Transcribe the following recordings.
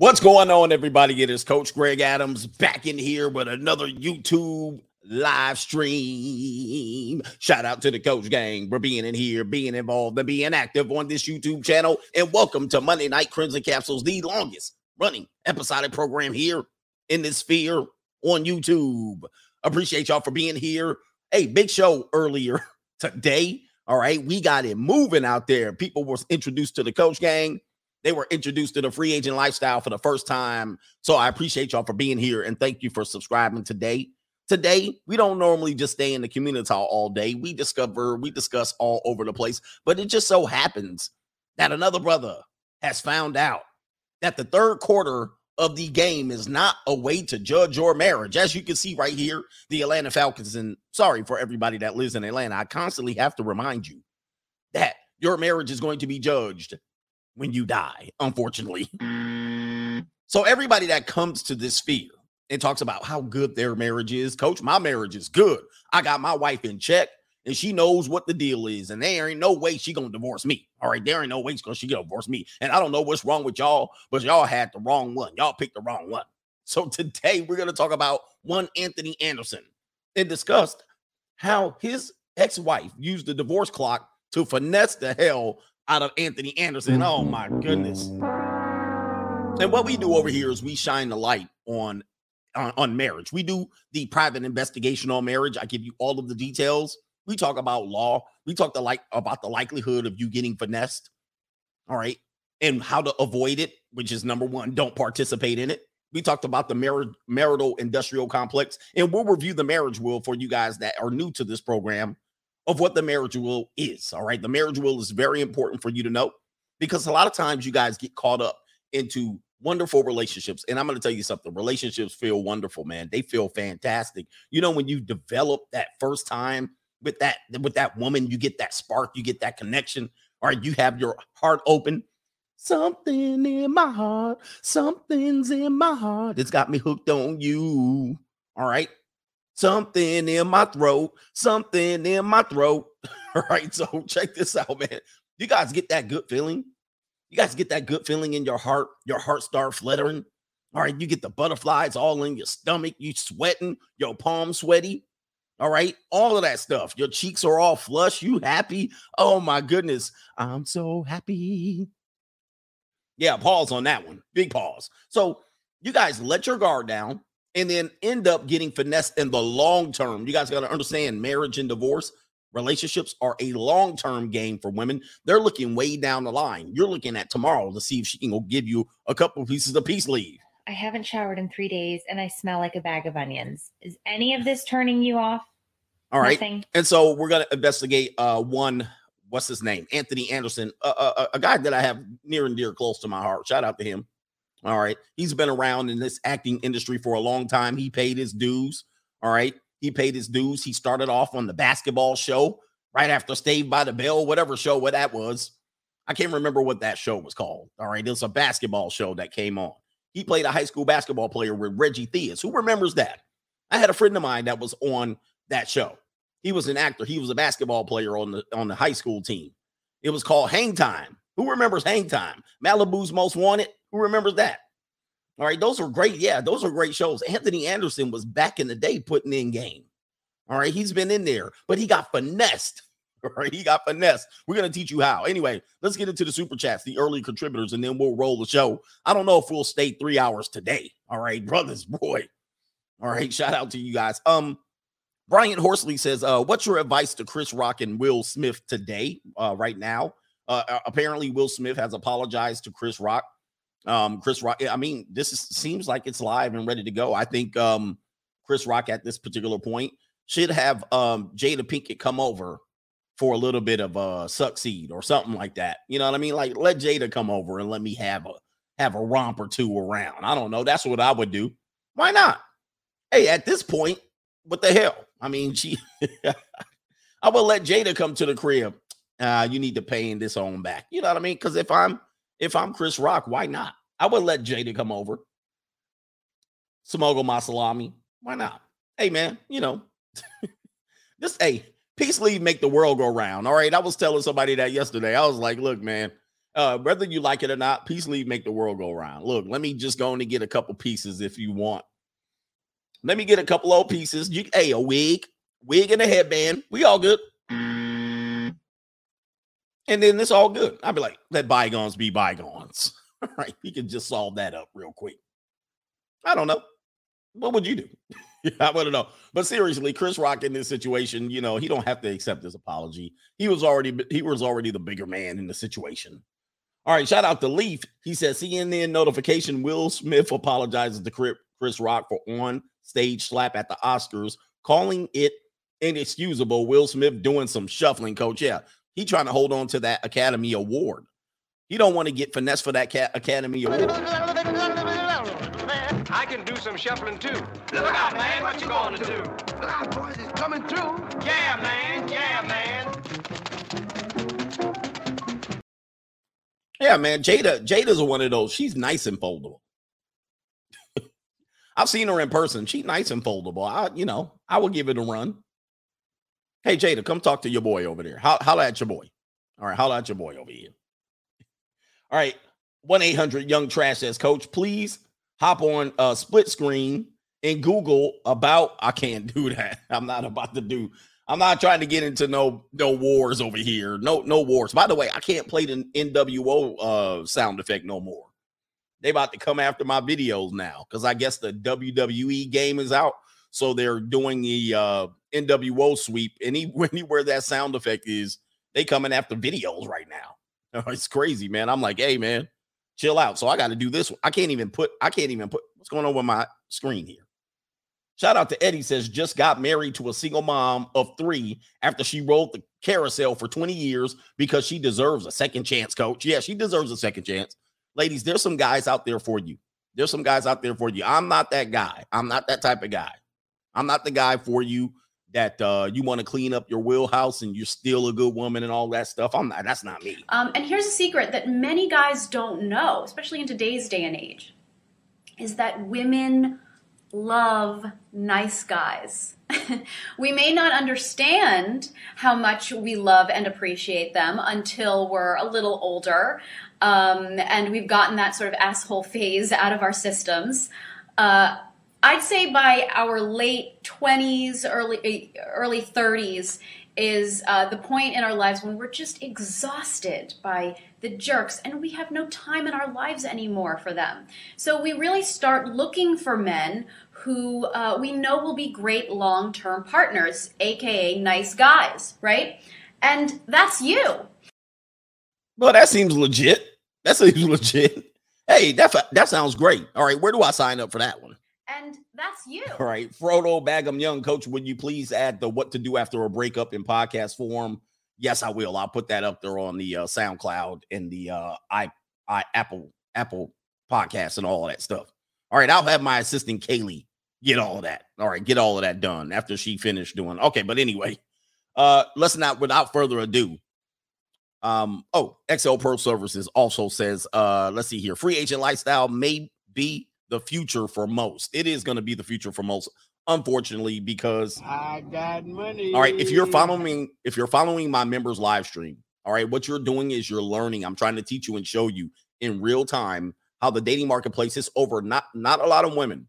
What's going on, everybody? It is Coach Greg Adams back in here with another YouTube live stream. Shout out to the Coach Gang for being in here, being involved, and being active on this YouTube channel. And welcome to Monday Night Crimson Capsules, the longest running episodic program here in this sphere on YouTube. Appreciate y'all for being here. Hey, big show earlier today. All right, we got it moving out there. People were introduced to the Coach Gang they were introduced to the free agent lifestyle for the first time. So I appreciate y'all for being here and thank you for subscribing today. Today, we don't normally just stay in the community hall all day. We discover, we discuss all over the place, but it just so happens that another brother has found out that the third quarter of the game is not a way to judge your marriage. As you can see right here, the Atlanta Falcons, and sorry for everybody that lives in Atlanta, I constantly have to remind you that your marriage is going to be judged when you die, unfortunately. Mm. So everybody that comes to this sphere and talks about how good their marriage is, coach, my marriage is good. I got my wife in check and she knows what the deal is. And there ain't no way she gonna divorce me. All right, there ain't no way she's gonna she gonna divorce me. And I don't know what's wrong with y'all, but y'all had the wrong one. Y'all picked the wrong one. So today we're gonna talk about one Anthony Anderson and discuss how his ex-wife used the divorce clock to finesse the hell out of Anthony Anderson. Oh mm-hmm. my goodness. And what we do over here is we shine the light on, on, on marriage. We do the private investigation on marriage. I give you all of the details. We talk about law. We talk the like about the likelihood of you getting finessed. All right. And how to avoid it, which is number one, don't participate in it. We talked about the mar- marital industrial complex, and we'll review the marriage will for you guys that are new to this program of what the marriage will is. All right. The marriage will is very important for you to know because a lot of times you guys get caught up into wonderful relationships. And I'm going to tell you something relationships feel wonderful, man. They feel fantastic. You know, when you develop that first time with that with that woman, you get that spark, you get that connection. All right, you have your heart open. Something in my heart, something's in my heart. It's got me hooked on you. All right something in my throat, something in my throat. All right, so check this out, man. You guys get that good feeling. You guys get that good feeling in your heart. Your heart starts fluttering. All right, you get the butterflies all in your stomach. You sweating, your palms sweaty. All right, all of that stuff. Your cheeks are all flush. You happy? Oh my goodness, I'm so happy. Yeah, pause on that one. Big pause. So you guys let your guard down and then end up getting finessed in the long term. You guys got to understand marriage and divorce relationships are a long term game for women. They're looking way down the line. You're looking at tomorrow to see if she can go give you a couple pieces of peace leave. I haven't showered in three days and I smell like a bag of onions. Is any of this turning you off? All right. Nothing? And so we're going to investigate uh, one, what's his name? Anthony Anderson, uh, uh, a guy that I have near and dear close to my heart. Shout out to him. All right. He's been around in this acting industry for a long time. He paid his dues. All right. He paid his dues. He started off on the basketball show right after Saved by the Bell, whatever show what that was. I can't remember what that show was called. All right. It was a basketball show that came on. He played a high school basketball player with Reggie Theus. Who remembers that? I had a friend of mine that was on that show. He was an actor. He was a basketball player on the on the high school team. It was called Hang Time. Who remembers Hang Time? Malibu's Most Wanted. Who remembers that? All right, those were great. Yeah, those are great shows. Anthony Anderson was back in the day putting in game. All right, he's been in there, but he got finessed. All right, he got finessed. We're gonna teach you how. Anyway, let's get into the super chats, the early contributors, and then we'll roll the show. I don't know if we'll stay three hours today. All right, brothers, boy. All right, shout out to you guys. Um, Brian Horsley says, uh, what's your advice to Chris Rock and Will Smith today, uh, right now? Uh, apparently, Will Smith has apologized to Chris Rock um, Chris Rock. I mean, this is, seems like it's live and ready to go. I think um, Chris Rock at this particular point should have um, Jada Pinkett come over for a little bit of a succeed or something like that. You know what I mean? Like let Jada come over and let me have a have a romp or two around. I don't know. That's what I would do. Why not? Hey, at this point, what the hell? I mean, she I would let Jada come to the crib. Uh, you need to pay in this on back. You know what I mean? Because if I'm if I'm Chris Rock, why not? I would let Jada come over, smuggle my salami. Why not? Hey, man, you know, just hey, peace leave make the world go round. All right. I was telling somebody that yesterday. I was like, look, man, Uh, whether you like it or not, peace leave make the world go round. Look, let me just go and get a couple pieces if you want. Let me get a couple old pieces. You, hey, a wig, wig and a headband. We all good. And then it's all good. I'd be like, let bygones be bygones. All right. We can just solve that up real quick. I don't know. What would you do? I want to know. But seriously, Chris Rock in this situation, you know, he don't have to accept his apology. He was already he was already the bigger man in the situation. All right, shout out to Leaf. He says CNN notification Will Smith apologizes to Chris Rock for on stage slap at the Oscars, calling it inexcusable. Will Smith doing some shuffling, coach. Yeah, he trying to hold on to that Academy Award. He don't want to get finesse for that Academy Award. I can do some shuffling too. Look out, man. What you going to do? Look out, boys. It's coming through. Yeah, man. Yeah, man. Yeah, man. Jada, Jada's one of those. She's nice and foldable. I've seen her in person. She's nice and foldable. I, you know, I will give it a run. Hey, Jada, come talk to your boy over there. How holla at your boy. All right, holla at your boy over here. All right, 1 800 Young Trash says, Coach, please hop on a split screen and Google about. I can't do that. I'm not about to do. I'm not trying to get into no no wars over here. No no wars. By the way, I can't play the NWO uh, sound effect no more. They about to come after my videos now because I guess the WWE game is out, so they're doing the uh, NWO sweep. Any anywhere that sound effect is, they coming after videos right now. It's crazy, man. I'm like, hey, man, chill out. So I got to do this. One. I can't even put, I can't even put what's going on with my screen here. Shout out to Eddie says just got married to a single mom of three after she rode the carousel for 20 years because she deserves a second chance, coach. Yeah, she deserves a second chance. Ladies, there's some guys out there for you. There's some guys out there for you. I'm not that guy. I'm not that type of guy. I'm not the guy for you that uh, you want to clean up your wheelhouse and you're still a good woman and all that stuff. I'm not. That's not me. Um, and here's a secret that many guys don't know, especially in today's day and age, is that women love nice guys. we may not understand how much we love and appreciate them until we're a little older um, and we've gotten that sort of asshole phase out of our systems. Uh, I'd say by our late 20s, early early 30s is uh, the point in our lives when we're just exhausted by the jerks and we have no time in our lives anymore for them. So we really start looking for men who uh, we know will be great long term partners, aka nice guys, right? And that's you. Well, that seems legit. That seems legit. Hey, that that sounds great. All right, where do I sign up for that one? And that's you. All right, Frodo Bagum Young, coach, would you please add the what to do after a breakup in podcast form? Yes, I will. I'll put that up there on the uh, SoundCloud and the uh, i i Apple Apple podcast and all that stuff. All right, I'll have my assistant Kaylee get all of that. All right, get all of that done after she finished doing. Okay, but anyway, uh, let's not without further ado. Um, oh, XL Pro Services also says, uh, let's see here, free agent lifestyle may be the future for most. It is going to be the future for most, unfortunately, because I got money. All right, if you're following, if you're following my members live stream, all right, what you're doing is you're learning. I'm trying to teach you and show you in real time how the dating marketplace is over. Not not a lot of women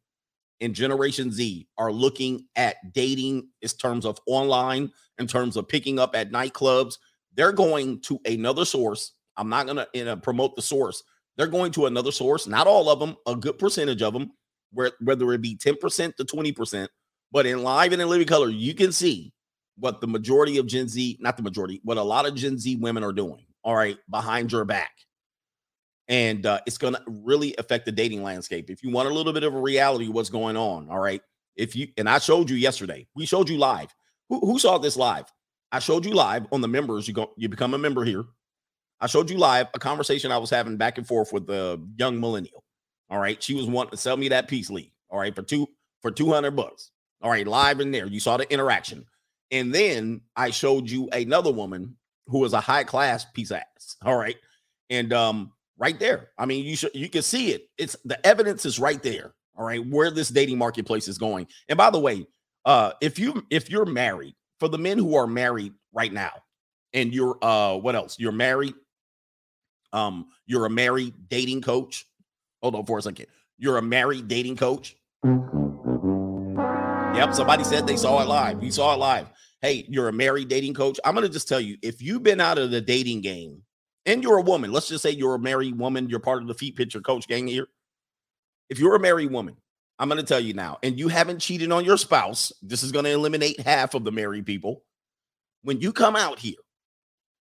in Generation Z are looking at dating in terms of online, in terms of picking up at nightclubs. They're going to another source. I'm not going to uh, promote the source. They're going to another source, not all of them, a good percentage of them, whether it be 10% to 20%. But in live and in living color, you can see what the majority of Gen Z, not the majority, what a lot of Gen Z women are doing. All right, behind your back and uh, it's going to really affect the dating landscape. If you want a little bit of a reality what's going on, all right. If you and I showed you yesterday, we showed you live. Who, who saw this live? I showed you live on the members. You go, you become a member here. I showed you live a conversation I was having back and forth with the young millennial. All right, she was wanting to sell me that peace league. All right, for two for two hundred bucks. All right, live in there. You saw the interaction, and then I showed you another woman who was a high class piece of ass. All right, and um, right there. I mean, you should you can see it. It's the evidence is right there. All right, where this dating marketplace is going. And by the way, uh, if you if you're married, for the men who are married right now, and you're uh what else? You're married Um, you're a married dating coach. Hold on for a second. You're a married dating coach. Yep, somebody said they saw it live. We saw it live. Hey, you're a married dating coach. I'm gonna just tell you, if you've been out of the dating game and you're a woman, let's just say you're a married woman, you're part of the feet picture coach gang here. If you're a married woman, I'm gonna tell you now, and you haven't cheated on your spouse, this is gonna eliminate half of the married people. When you come out here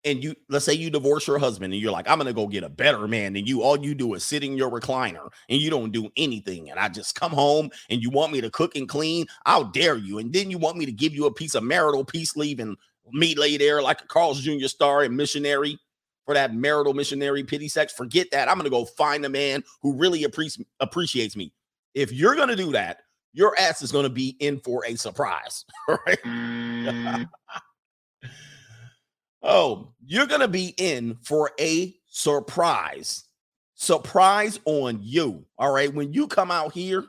and you let's say you divorce your husband and you're like, I'm gonna go get a better man than you. All you do is sit in your recliner and you don't do anything. And I just come home and you want me to cook and clean. i'll dare you? And then you want me to give you a piece of marital peace leave and me lay there like a Carl's Jr. star and missionary for that marital missionary pity sex. Forget that. I'm gonna go find a man who really appreciates appreciates me. If you're gonna do that, your ass is gonna be in for a surprise. Right? Mm. Oh, you're going to be in for a surprise. Surprise on you. All right. When you come out here,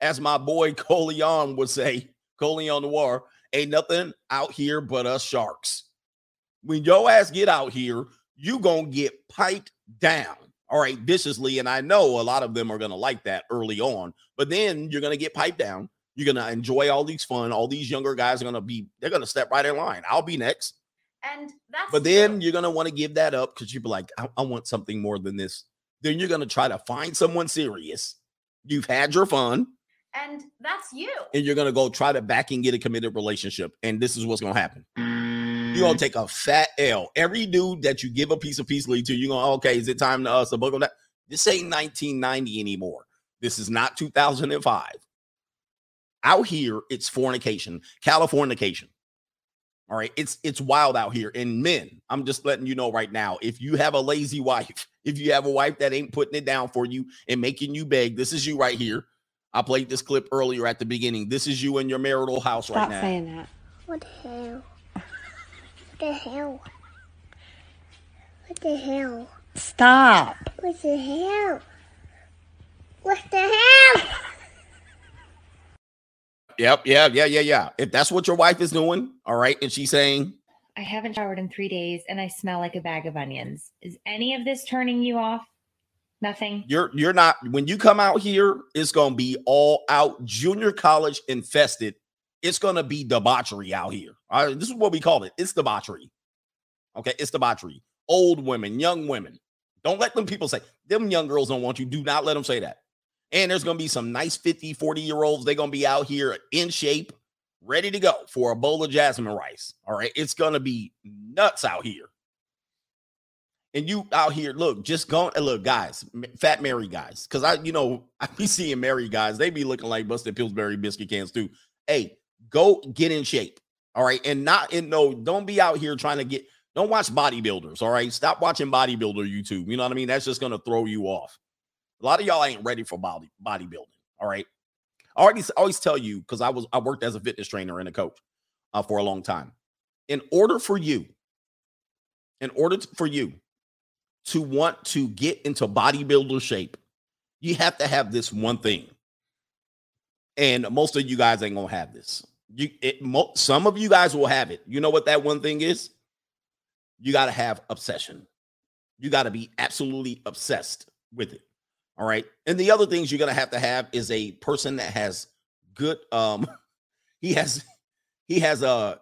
as my boy Colion would say, Colion Noir, ain't nothing out here but us sharks. When your ass get out here, you going to get piped down. All right, viciously. And I know a lot of them are going to like that early on, but then you're going to get piped down. You're going to enjoy all these fun. All these younger guys are going to be, they're going to step right in line. I'll be next. And that's But then you're gonna want to give that up because you'll be like, I, I want something more than this. Then you're gonna try to find someone serious. You've had your fun, and that's you. and you're gonna go try to back and get a committed relationship. And this is what's gonna happen. You're gonna mm. take a fat L. Every dude that you give a piece of peace lead to, you're gonna okay, is it time to us to buckle that? This ain't 1990 anymore. This is not 2005. Out here, it's fornication, Californication. All right, it's it's wild out here. And men, I'm just letting you know right now, if you have a lazy wife, if you have a wife that ain't putting it down for you and making you beg, this is you right here. I played this clip earlier at the beginning. This is you in your marital house Stop right now. Stop saying that. What the hell? What the hell? What the hell? Stop. What the hell? What the hell? Yep, yeah, yeah, yeah, yeah. If that's what your wife is doing, all right, and she's saying, I haven't showered in three days and I smell like a bag of onions. Is any of this turning you off? Nothing. you're you're not when you come out here, it's gonna be all out junior college infested. It's gonna be debauchery out here. All right, this is what we call it. It's debauchery. Okay, it's debauchery. Old women, young women. Don't let them people say them young girls don't want you. Do not let them say that. And there's gonna be some nice 50, 40 year olds. They're gonna be out here in shape, ready to go for a bowl of jasmine rice. All right, it's gonna be nuts out here. And you out here, look, just go look, guys, fat Mary guys, because I, you know, I be seeing Mary guys, they be looking like busted Pillsbury biscuit cans too. Hey, go get in shape, all right, and not in no, don't be out here trying to get, don't watch bodybuilders, all right. Stop watching bodybuilder YouTube. You know what I mean? That's just gonna throw you off. A lot of y'all ain't ready for body bodybuilding, all right. I already s- always tell you because I was I worked as a fitness trainer and a coach uh, for a long time. In order for you, in order t- for you to want to get into bodybuilder shape, you have to have this one thing. And most of you guys ain't gonna have this. You, it, mo- some of you guys will have it. You know what that one thing is? You got to have obsession. You got to be absolutely obsessed with it. All right. And the other things you're gonna have to have is a person that has good. Um, he has, he has uh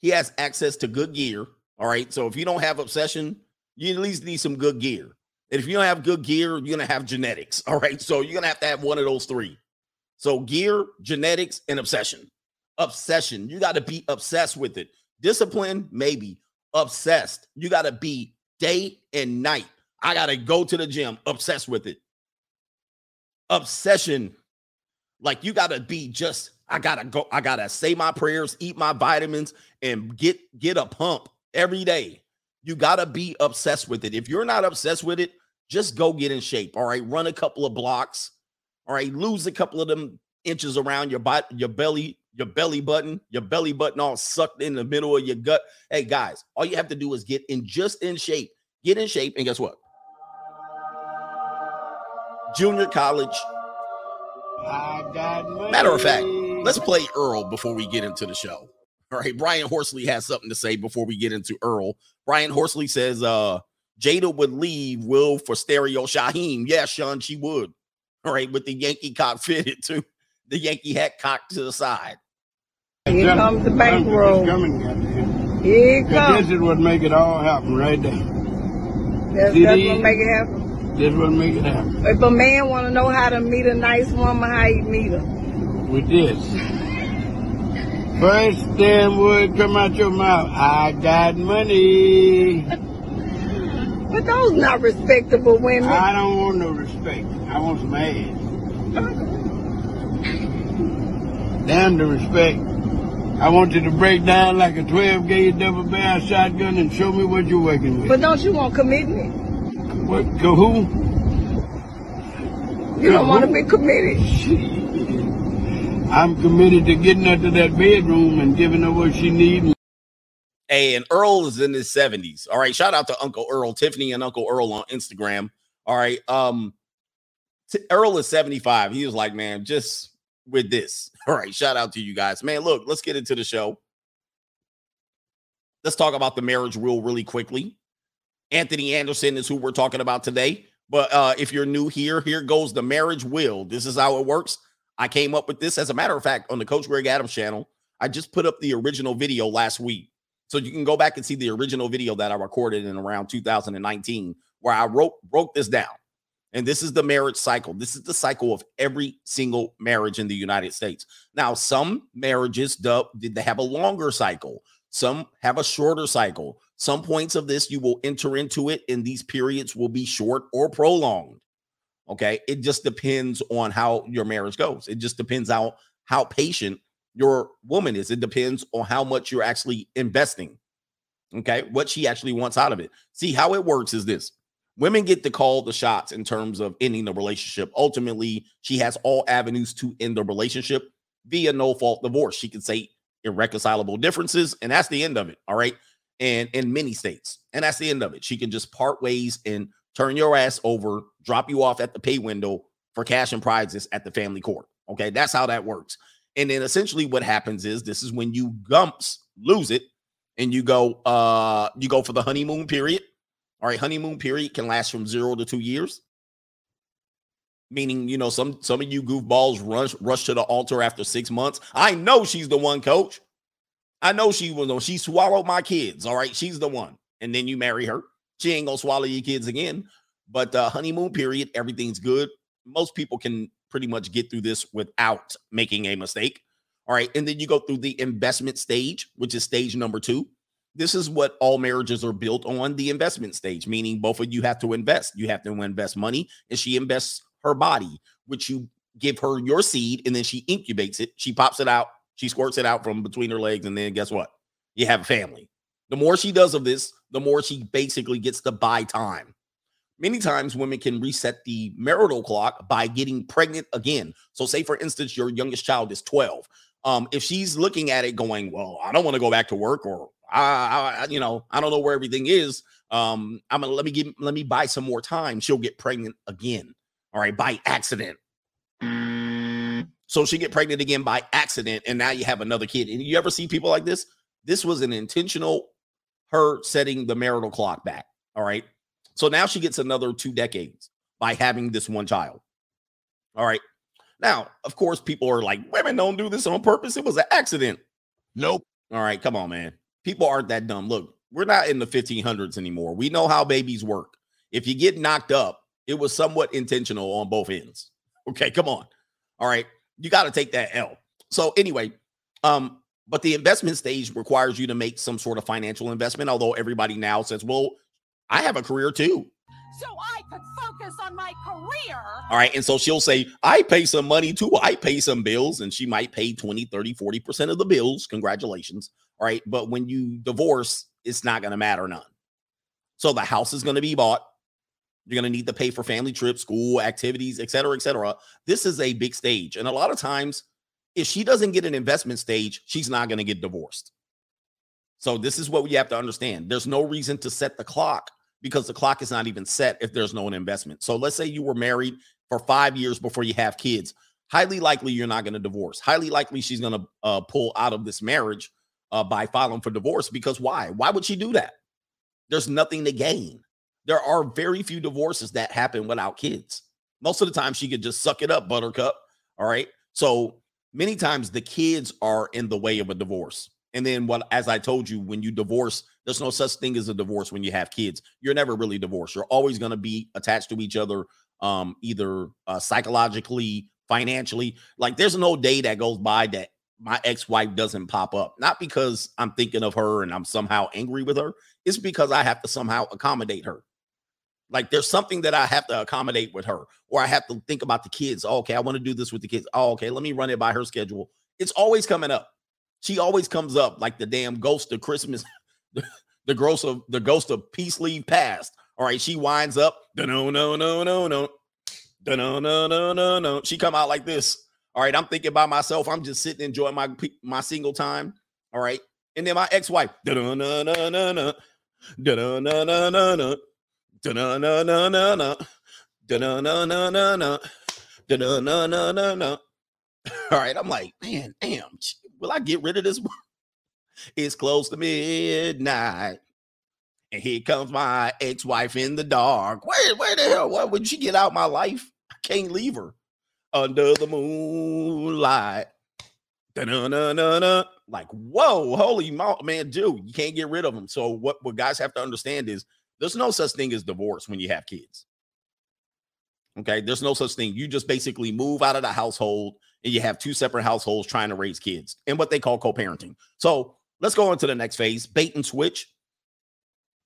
he has access to good gear. All right. So if you don't have obsession, you at least need some good gear. And if you don't have good gear, you're gonna have genetics. All right. So you're gonna have to have one of those three. So gear, genetics, and obsession. Obsession. You got to be obsessed with it. Discipline, maybe. Obsessed. You got to be day and night. I got to go to the gym, obsessed with it. Obsession. Like you got to be just, I got to go, I got to say my prayers, eat my vitamins, and get get a pump every day. You got to be obsessed with it. If you're not obsessed with it, just go get in shape. All right. Run a couple of blocks. All right. Lose a couple of them inches around your butt, your belly, your belly button, your belly button all sucked in the middle of your gut. Hey guys, all you have to do is get in just in shape. Get in shape, and guess what? Junior college. Matter of fact, let's play Earl before we get into the show. All right, Brian Horsley has something to say before we get into Earl. Brian Horsley says, uh, Jada would leave Will for Stereo Shaheem. Yeah, Sean, she would. All right, with the Yankee cock fitted too. The Yankee hat cocked to the side. Here comes the bankroll. Here it 'Cause comes. This is what make it all happen right there. That's, that's what make it happen. This what make it happen. If a man want to know how to meet a nice woman, how he meet her? With this. First damn word come out your mouth. I got money. But those not respectable women. I don't want no respect. I want some ass. Damn the respect. I want you to break down like a 12 gauge double barrel shotgun and show me what you're working with. But don't you want commitment? What, go who? You don't want to be committed. I'm committed to getting her to that bedroom and giving her what she needs. Hey, and Earl is in his 70s. All right. Shout out to Uncle Earl, Tiffany and Uncle Earl on Instagram. All right. Um, T- Earl is 75. He was like, man, just with this. All right. Shout out to you guys. Man, look, let's get into the show. Let's talk about the marriage rule really quickly. Anthony Anderson is who we're talking about today. But uh, if you're new here, here goes the marriage will. This is how it works. I came up with this. As a matter of fact, on the Coach Greg Adams channel, I just put up the original video last week. So you can go back and see the original video that I recorded in around 2019, where I wrote broke this down. And this is the marriage cycle. This is the cycle of every single marriage in the United States. Now, some marriages Did they have a longer cycle. Some have a shorter cycle. Some points of this you will enter into it, and these periods will be short or prolonged. Okay, it just depends on how your marriage goes. It just depends on how patient your woman is. It depends on how much you're actually investing. Okay, what she actually wants out of it. See how it works is this: women get to call the shots in terms of ending the relationship. Ultimately, she has all avenues to end the relationship via no fault divorce. She can say irreconcilable differences, and that's the end of it. All right, and in many states, and that's the end of it. She can just part ways and turn your ass over, drop you off at the pay window for cash and prizes at the family court. Okay, that's how that works. And then essentially what happens is this is when you gumps lose it and you go uh you go for the honeymoon period. All right, honeymoon period can last from 0 to 2 years. Meaning, you know, some some of you goofballs rush rush to the altar after 6 months. I know she's the one, coach. I know she was on. she swallowed my kids. All right, she's the one. And then you marry her. She ain't gonna swallow your kids again. But uh honeymoon period, everything's good. Most people can pretty much get through this without making a mistake. All right. And then you go through the investment stage, which is stage number two. This is what all marriages are built on the investment stage, meaning both of you have to invest. You have to invest money, and she invests her body, which you give her your seed, and then she incubates it. She pops it out, she squirts it out from between her legs, and then guess what? You have a family. The more she does of this, the more she basically gets to buy time. Many times women can reset the marital clock by getting pregnant again. So, say for instance, your youngest child is 12. Um, if she's looking at it going, Well, I don't want to go back to work, or I, I, you know, I don't know where everything is. Um, I'm gonna let me give let me buy some more time. She'll get pregnant again. All right, by accident. So she get pregnant again by accident, and now you have another kid. And you ever see people like this? This was an intentional her setting the marital clock back. All right. So now she gets another two decades by having this one child. All right. Now, of course, people are like, women don't do this on purpose. It was an accident. Nope. All right. Come on, man. People aren't that dumb. Look, we're not in the 1500s anymore. We know how babies work. If you get knocked up, it was somewhat intentional on both ends. Okay. Come on. All right. You got to take that L. So, anyway, um, but the investment stage requires you to make some sort of financial investment, although everybody now says, well, I have a career too. so I could focus on my career. All right. And so she'll say, I pay some money too. I pay some bills. And she might pay 20, 30, 40% of the bills. Congratulations. All right. But when you divorce, it's not going to matter none. So the house is going to be bought. You're going to need to pay for family trips, school activities, et cetera, et cetera. This is a big stage. And a lot of times, if she doesn't get an investment stage, she's not going to get divorced. So this is what we have to understand. There's no reason to set the clock because the clock is not even set if there's no investment. So let's say you were married for five years before you have kids. Highly likely you're not going to divorce. Highly likely she's going to uh, pull out of this marriage uh, by filing for divorce because why? Why would she do that? There's nothing to gain. There are very few divorces that happen without kids. Most of the time, she could just suck it up, Buttercup. All right. So many times the kids are in the way of a divorce. And then what as I told you, when you divorce, there's no such thing as a divorce when you have kids. You're never really divorced. You're always going to be attached to each other, um, either uh, psychologically, financially. Like there's no day that goes by that my ex-wife doesn't pop up. Not because I'm thinking of her and I'm somehow angry with her. It's because I have to somehow accommodate her. Like there's something that I have to accommodate with her, or I have to think about the kids. Oh, okay, I want to do this with the kids. Oh, okay, let me run it by her schedule. It's always coming up. She always comes up like the damn ghost of Christmas, the, ghost of the ghost of peace leave past. All right, she winds up. No, no, no, no, no. No, no, no, no, no. She come out like this. All right, I'm thinking by myself. I'm just sitting enjoying my my single time. All right, and then my ex-wife. No, no, no, no, no. No, no, no, no, no. Da-na na na na na. Da-na na na na na. Da-na na na na na. All right, I'm like, man, damn. Will I get rid of this? it's close to midnight. And here comes my ex-wife in the dark. Where, where the hell? Why would she get out my life? I can't leave her. Under the moonlight. Da-na-na-na-na. Like, whoa, holy mo- man, dude, you can't get rid of them. So what, what guys have to understand is there's no such thing as divorce when you have kids. Okay. There's no such thing. You just basically move out of the household and you have two separate households trying to raise kids and what they call co parenting. So let's go on to the next phase bait and switch.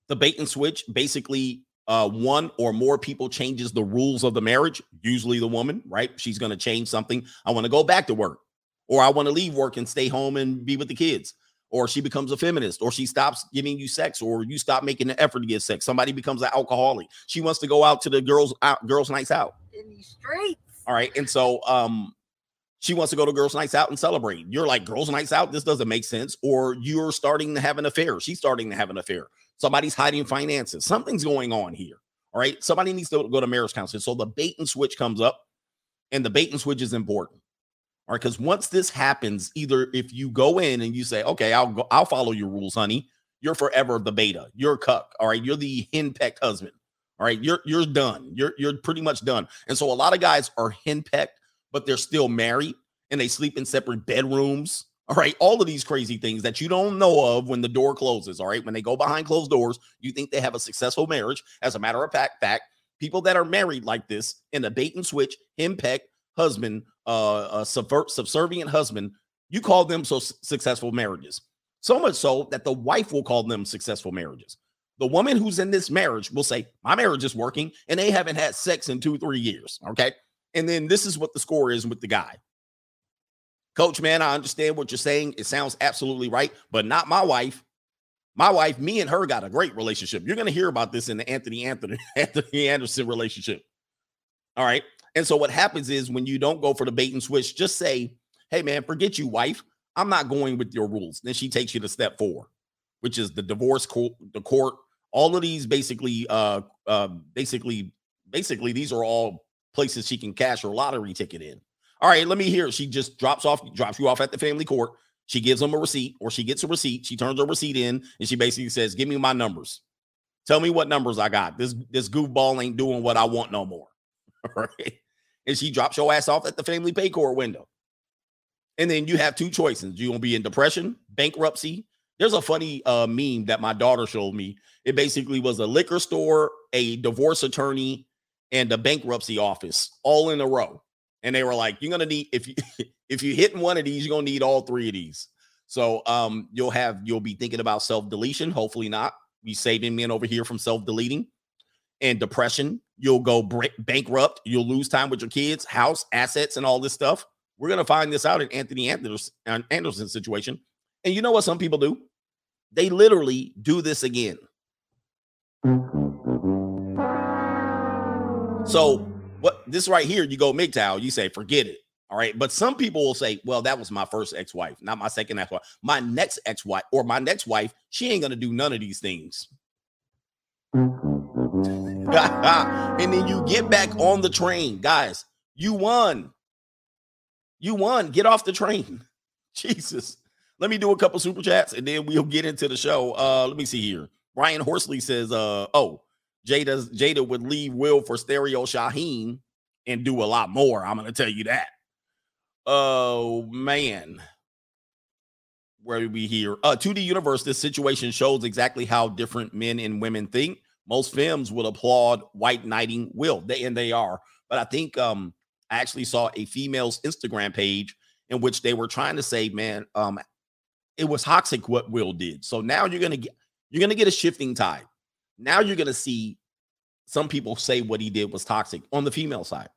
The bait and switch basically, uh, one or more people changes the rules of the marriage, usually the woman, right? She's going to change something. I want to go back to work or I want to leave work and stay home and be with the kids or she becomes a feminist, or she stops giving you sex, or you stop making the effort to get sex. Somebody becomes an alcoholic. She wants to go out to the girls out, girls' nights out. In these streets. All right. And so um she wants to go to girls' nights out and celebrate. You're like, girls' nights out, this doesn't make sense. Or you're starting to have an affair. She's starting to have an affair. Somebody's hiding finances. Something's going on here. All right. Somebody needs to go to marriage counseling. So the bait and switch comes up, and the bait and switch is important. All right, because once this happens, either if you go in and you say, "Okay, I'll go, I'll follow your rules, honey," you're forever the beta. You're a cuck. All right, you're the henpecked husband. All right, you're you're done. You're you're pretty much done. And so a lot of guys are henpecked, but they're still married and they sleep in separate bedrooms. All right, all of these crazy things that you don't know of when the door closes. All right, when they go behind closed doors, you think they have a successful marriage. As a matter of fact, fact, people that are married like this in a bait and switch, henpecked husband uh, a subvert, subservient husband, you call them so successful marriages. So much so that the wife will call them successful marriages. The woman who's in this marriage will say, My marriage is working, and they haven't had sex in two, three years. Okay. And then this is what the score is with the guy. Coach, man, I understand what you're saying. It sounds absolutely right, but not my wife. My wife, me and her got a great relationship. You're going to hear about this in the Anthony Anthony Anthony Anderson relationship. All right. And so what happens is when you don't go for the bait and switch, just say, hey, man, forget you, wife. I'm not going with your rules. Then she takes you to step four, which is the divorce court, the court. All of these basically, uh, uh, basically, basically, these are all places she can cash her lottery ticket in. All right, let me hear. She just drops off, drops you off at the family court. She gives them a receipt, or she gets a receipt. She turns her receipt in, and she basically says, "Give me my numbers. Tell me what numbers I got. This this goofball ain't doing what I want no more." All right and she drops your ass off at the family pay court window. And then you have two choices. You're gonna be in depression, bankruptcy. There's a funny uh, meme that my daughter showed me. It basically was a liquor store, a divorce attorney, and a bankruptcy office all in a row. And they were like, "You're gonna need if you if you hit one of these, you're gonna need all three of these." So um, you'll have you'll be thinking about self deletion. Hopefully not. Be saving men over here from self deleting and depression. You'll go bankrupt. You'll lose time with your kids, house, assets, and all this stuff. We're going to find this out in Anthony Anderson, Anderson's situation. And you know what some people do? They literally do this again. So, what this right here, you go MGTOW, you say, forget it. All right. But some people will say, well, that was my first ex wife, not my second ex wife. My next ex wife or my next wife, she ain't going to do none of these things. and then you get back on the train. Guys, you won. You won. Get off the train. Jesus. Let me do a couple super chats and then we'll get into the show. Uh, let me see here. Brian Horsley says, uh, oh, Jada's Jada would leave Will for Stereo Shaheen and do a lot more. I'm gonna tell you that. Oh man. Where are we here? Uh 2D universe, this situation shows exactly how different men and women think. Most films would applaud white knighting Will. They and they are. But I think um I actually saw a female's Instagram page in which they were trying to say, man, um, it was toxic what Will did. So now you're gonna get you're gonna get a shifting tide. Now you're gonna see some people say what he did was toxic on the female side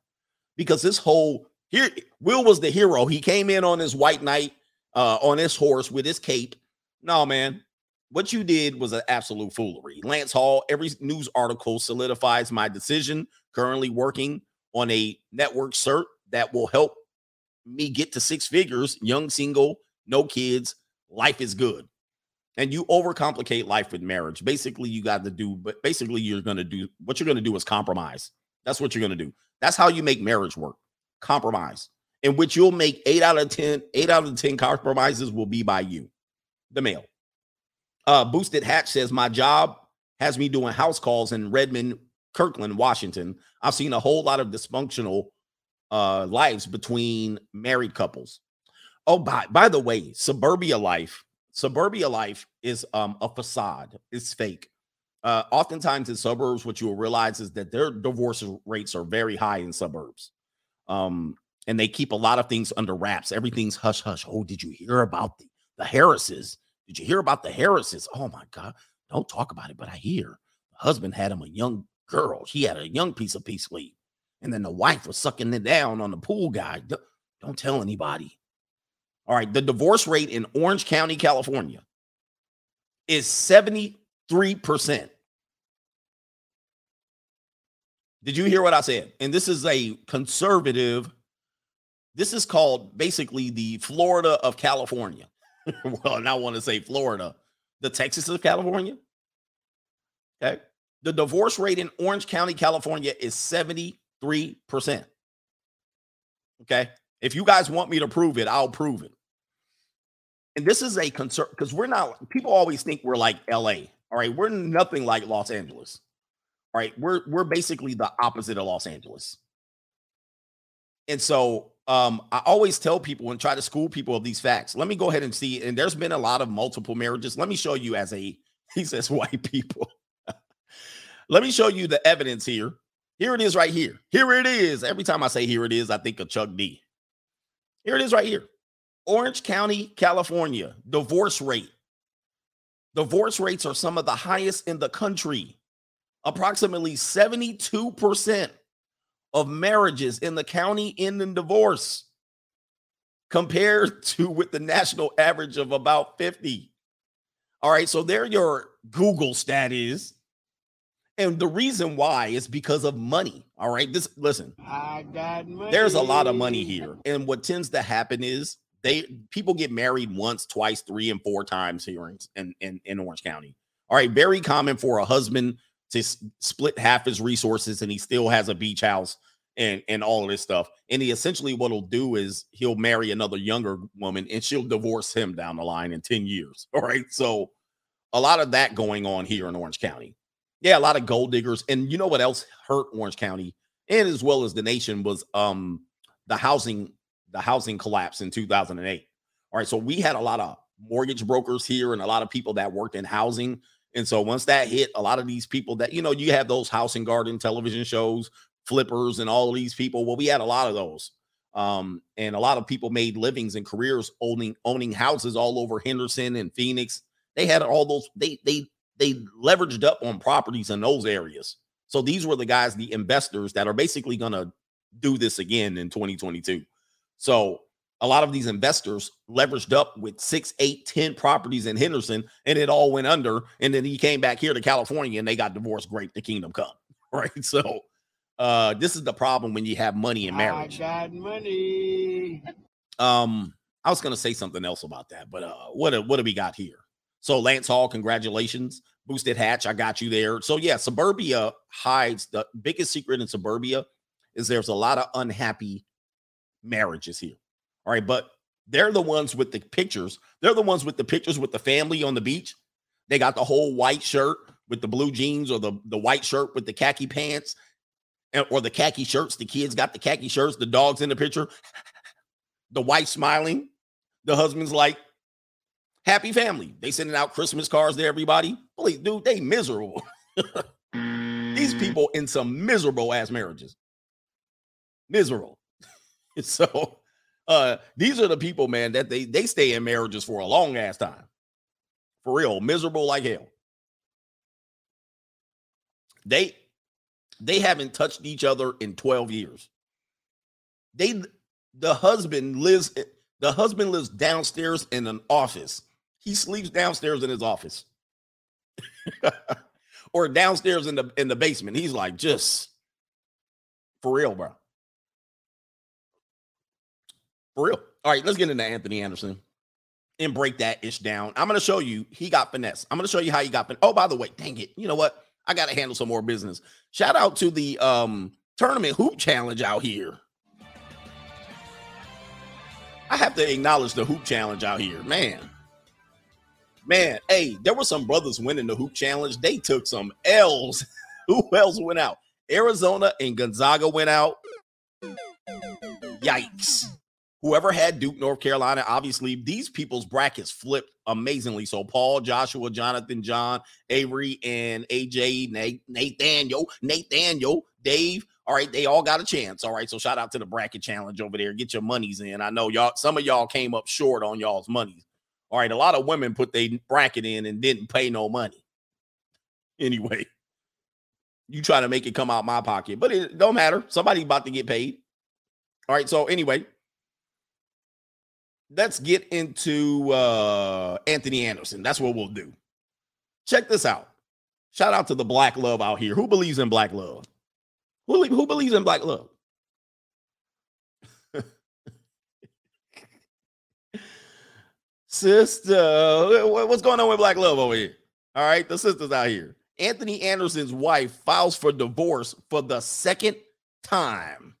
because this whole here Will was the hero. He came in on his white knight, uh, on his horse with his cape. No, man, what you did was an absolute foolery. Lance Hall, every news article solidifies my decision. Currently working on a network cert that will help me get to six figures, young, single, no kids, life is good. And you overcomplicate life with marriage. Basically, you got to do, but basically, you're going to do what you're going to do is compromise. That's what you're going to do. That's how you make marriage work. Compromise, in which you'll make eight out of 10, eight out of 10 compromises will be by you, the male. Uh, Boosted Hatch says, My job has me doing house calls in Redmond, Kirkland, Washington. I've seen a whole lot of dysfunctional uh, lives between married couples. Oh, by by the way, suburbia life, suburbia life is um a facade. It's fake. Uh, oftentimes in suburbs, what you will realize is that their divorce rates are very high in suburbs. Um, and they keep a lot of things under wraps. Everything's hush hush. Oh, did you hear about the, the Harrises? Did you hear about the Harrises? Oh my God, don't talk about it. But I hear the husband had him a young girl. She had a young piece of peace leave. And then the wife was sucking it down on the pool guy. Don't tell anybody. All right. The divorce rate in Orange County, California is 73%. Did you hear what I said? And this is a conservative, this is called basically the Florida of California. well, and I want to say Florida, the Texas of California. Okay. The divorce rate in Orange County, California is 73%. Okay. If you guys want me to prove it, I'll prove it. And this is a concern because we're not, people always think we're like LA. All right. We're nothing like Los Angeles. All right. We're we're basically the opposite of Los Angeles. And so um, I always tell people and try to school people of these facts. Let me go ahead and see. And there's been a lot of multiple marriages. Let me show you as a, he says, white people. Let me show you the evidence here. Here it is right here. Here it is. Every time I say here it is, I think of Chuck D. Here it is right here. Orange County, California, divorce rate. Divorce rates are some of the highest in the country. Approximately 72% of marriages in the county end in divorce compared to with the national average of about 50. All right, so there your Google stat is. And the reason why is because of money. All right. This listen, I got money. there's a lot of money here. And what tends to happen is they people get married once, twice, three, and four times here in, in, in, in Orange County. All right. Very common for a husband to split half his resources and he still has a beach house and, and all of this stuff. And he essentially what he'll do is he'll marry another younger woman and she'll divorce him down the line in 10 years. All right. So a lot of that going on here in Orange County. Yeah, a lot of gold diggers. And you know what else hurt Orange County and as well as the nation was um the housing the housing collapse in 2008. All right, so we had a lot of mortgage brokers here and a lot of people that worked in housing. And so once that hit, a lot of these people that you know, you have those house and garden television shows, flippers and all these people. Well, we had a lot of those. Um, and a lot of people made livings and careers owning owning houses all over Henderson and Phoenix. They had all those, they they they leveraged up on properties in those areas. So these were the guys, the investors that are basically gonna do this again in 2022. So a lot of these investors leveraged up with six, eight, ten properties in Henderson, and it all went under. And then he came back here to California and they got divorced. Great, the kingdom come. Right. So uh this is the problem when you have money in marriage. I got money. Um, I was gonna say something else about that, but uh what what do we got here? So Lance Hall, congratulations. Boosted Hatch, I got you there. So yeah, suburbia hides the biggest secret in suburbia is there's a lot of unhappy marriages here. All right, but they're the ones with the pictures. They're the ones with the pictures with the family on the beach. They got the whole white shirt, with the blue jeans or the, the white shirt with the khaki pants and, or the khaki shirts. The kids got the khaki shirts, the dog's in the picture, the wife smiling, the husband's like, happy family. They sending out Christmas cards to everybody. Holy dude, they miserable. These mm. people in some miserable ass marriages. Miserable. so uh these are the people, man, that they they stay in marriages for a long ass time. For real, miserable like hell. They they haven't touched each other in 12 years. They the husband lives the husband lives downstairs in an office. He sleeps downstairs in his office. or downstairs in the in the basement. He's like just for real, bro. For real. All right, let's get into Anthony Anderson and break that ish down. I'm gonna show you he got finesse. I'm gonna show you how he got finesse. Oh, by the way, dang it. You know what? I gotta handle some more business. Shout out to the um tournament hoop challenge out here. I have to acknowledge the hoop challenge out here, man. Man, hey, there were some brothers winning the hoop challenge. They took some L's. Who else went out? Arizona and Gonzaga went out. Yikes. Whoever had Duke, North Carolina, obviously these people's brackets flipped amazingly. So Paul, Joshua, Jonathan, John, Avery, and AJ, Nate, Nathaniel, Nathaniel, Dave, all right, they all got a chance. All right, so shout out to the bracket challenge over there. Get your monies in. I know y'all, some of y'all came up short on y'all's monies. All right, a lot of women put their bracket in and didn't pay no money. Anyway, you try to make it come out my pocket, but it don't matter. Somebody about to get paid. All right, so anyway, let's get into uh Anthony Anderson. That's what we'll do. Check this out. Shout out to the black love out here. Who believes in black love? Who, who believes in black love? Sister, what's going on with black love over here? All right, the sisters out here. Anthony Anderson's wife files for divorce for the second time.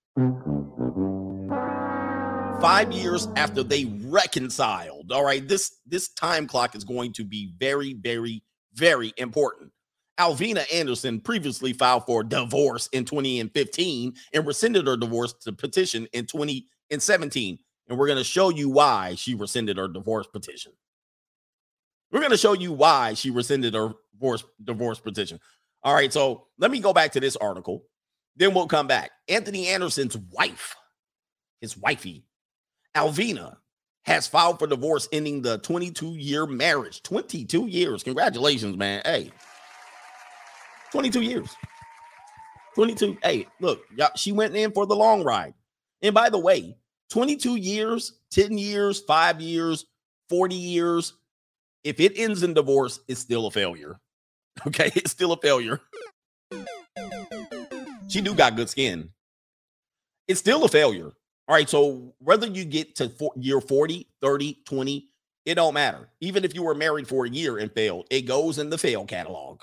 Five years after they reconciled. All right, this this time clock is going to be very, very, very important. Alvina Anderson previously filed for divorce in 2015 and rescinded her divorce to petition in 2017. And we're going to show you why she rescinded her divorce petition. We're going to show you why she rescinded her divorce, divorce petition. All right, so let me go back to this article. Then we'll come back. Anthony Anderson's wife, his wifey, Alvina, has filed for divorce, ending the 22 year marriage. 22 years. Congratulations, man. Hey, 22 years. 22. Hey, look, she went in for the long ride. And by the way, 22 years, 10 years, five years, 40 years, if it ends in divorce, it's still a failure. Okay, it's still a failure. She do got good skin. It's still a failure. All right, so whether you get to year 40, 30, 20, it don't matter. Even if you were married for a year and failed, it goes in the fail catalog.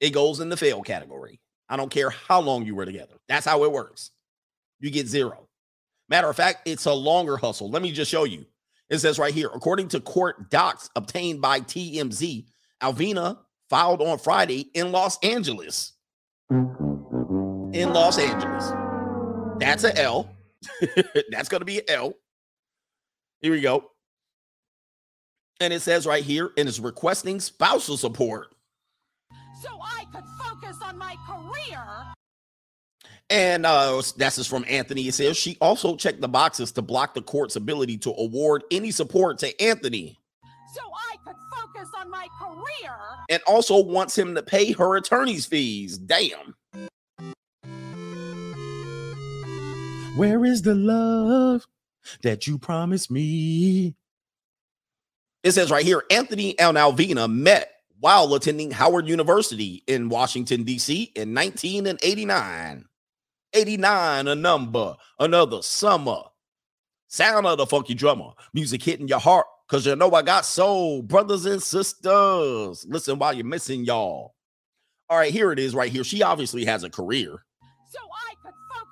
It goes in the fail category. I don't care how long you were together. That's how it works. You get zero. Matter of fact, it's a longer hustle. Let me just show you. It says right here, according to court docs obtained by TMZ, Alvina filed on Friday in Los Angeles. In Los Angeles. That's an L. That's going to be L. Here we go. And it says right here, and it's requesting spousal support so I could focus on my career. And uh, that's just from Anthony. It says she also checked the boxes to block the court's ability to award any support to Anthony. So I could focus on my career. And also wants him to pay her attorney's fees. Damn. Where is the love that you promised me? It says right here Anthony and Alvina met while attending Howard University in Washington, D.C. in 1989. 89, a number, another summer. Sound of the funky drummer, music hitting your heart, because you know I got soul, brothers and sisters. Listen while you're missing y'all. All right, here it is right here. She obviously has a career. So I could focus on my career.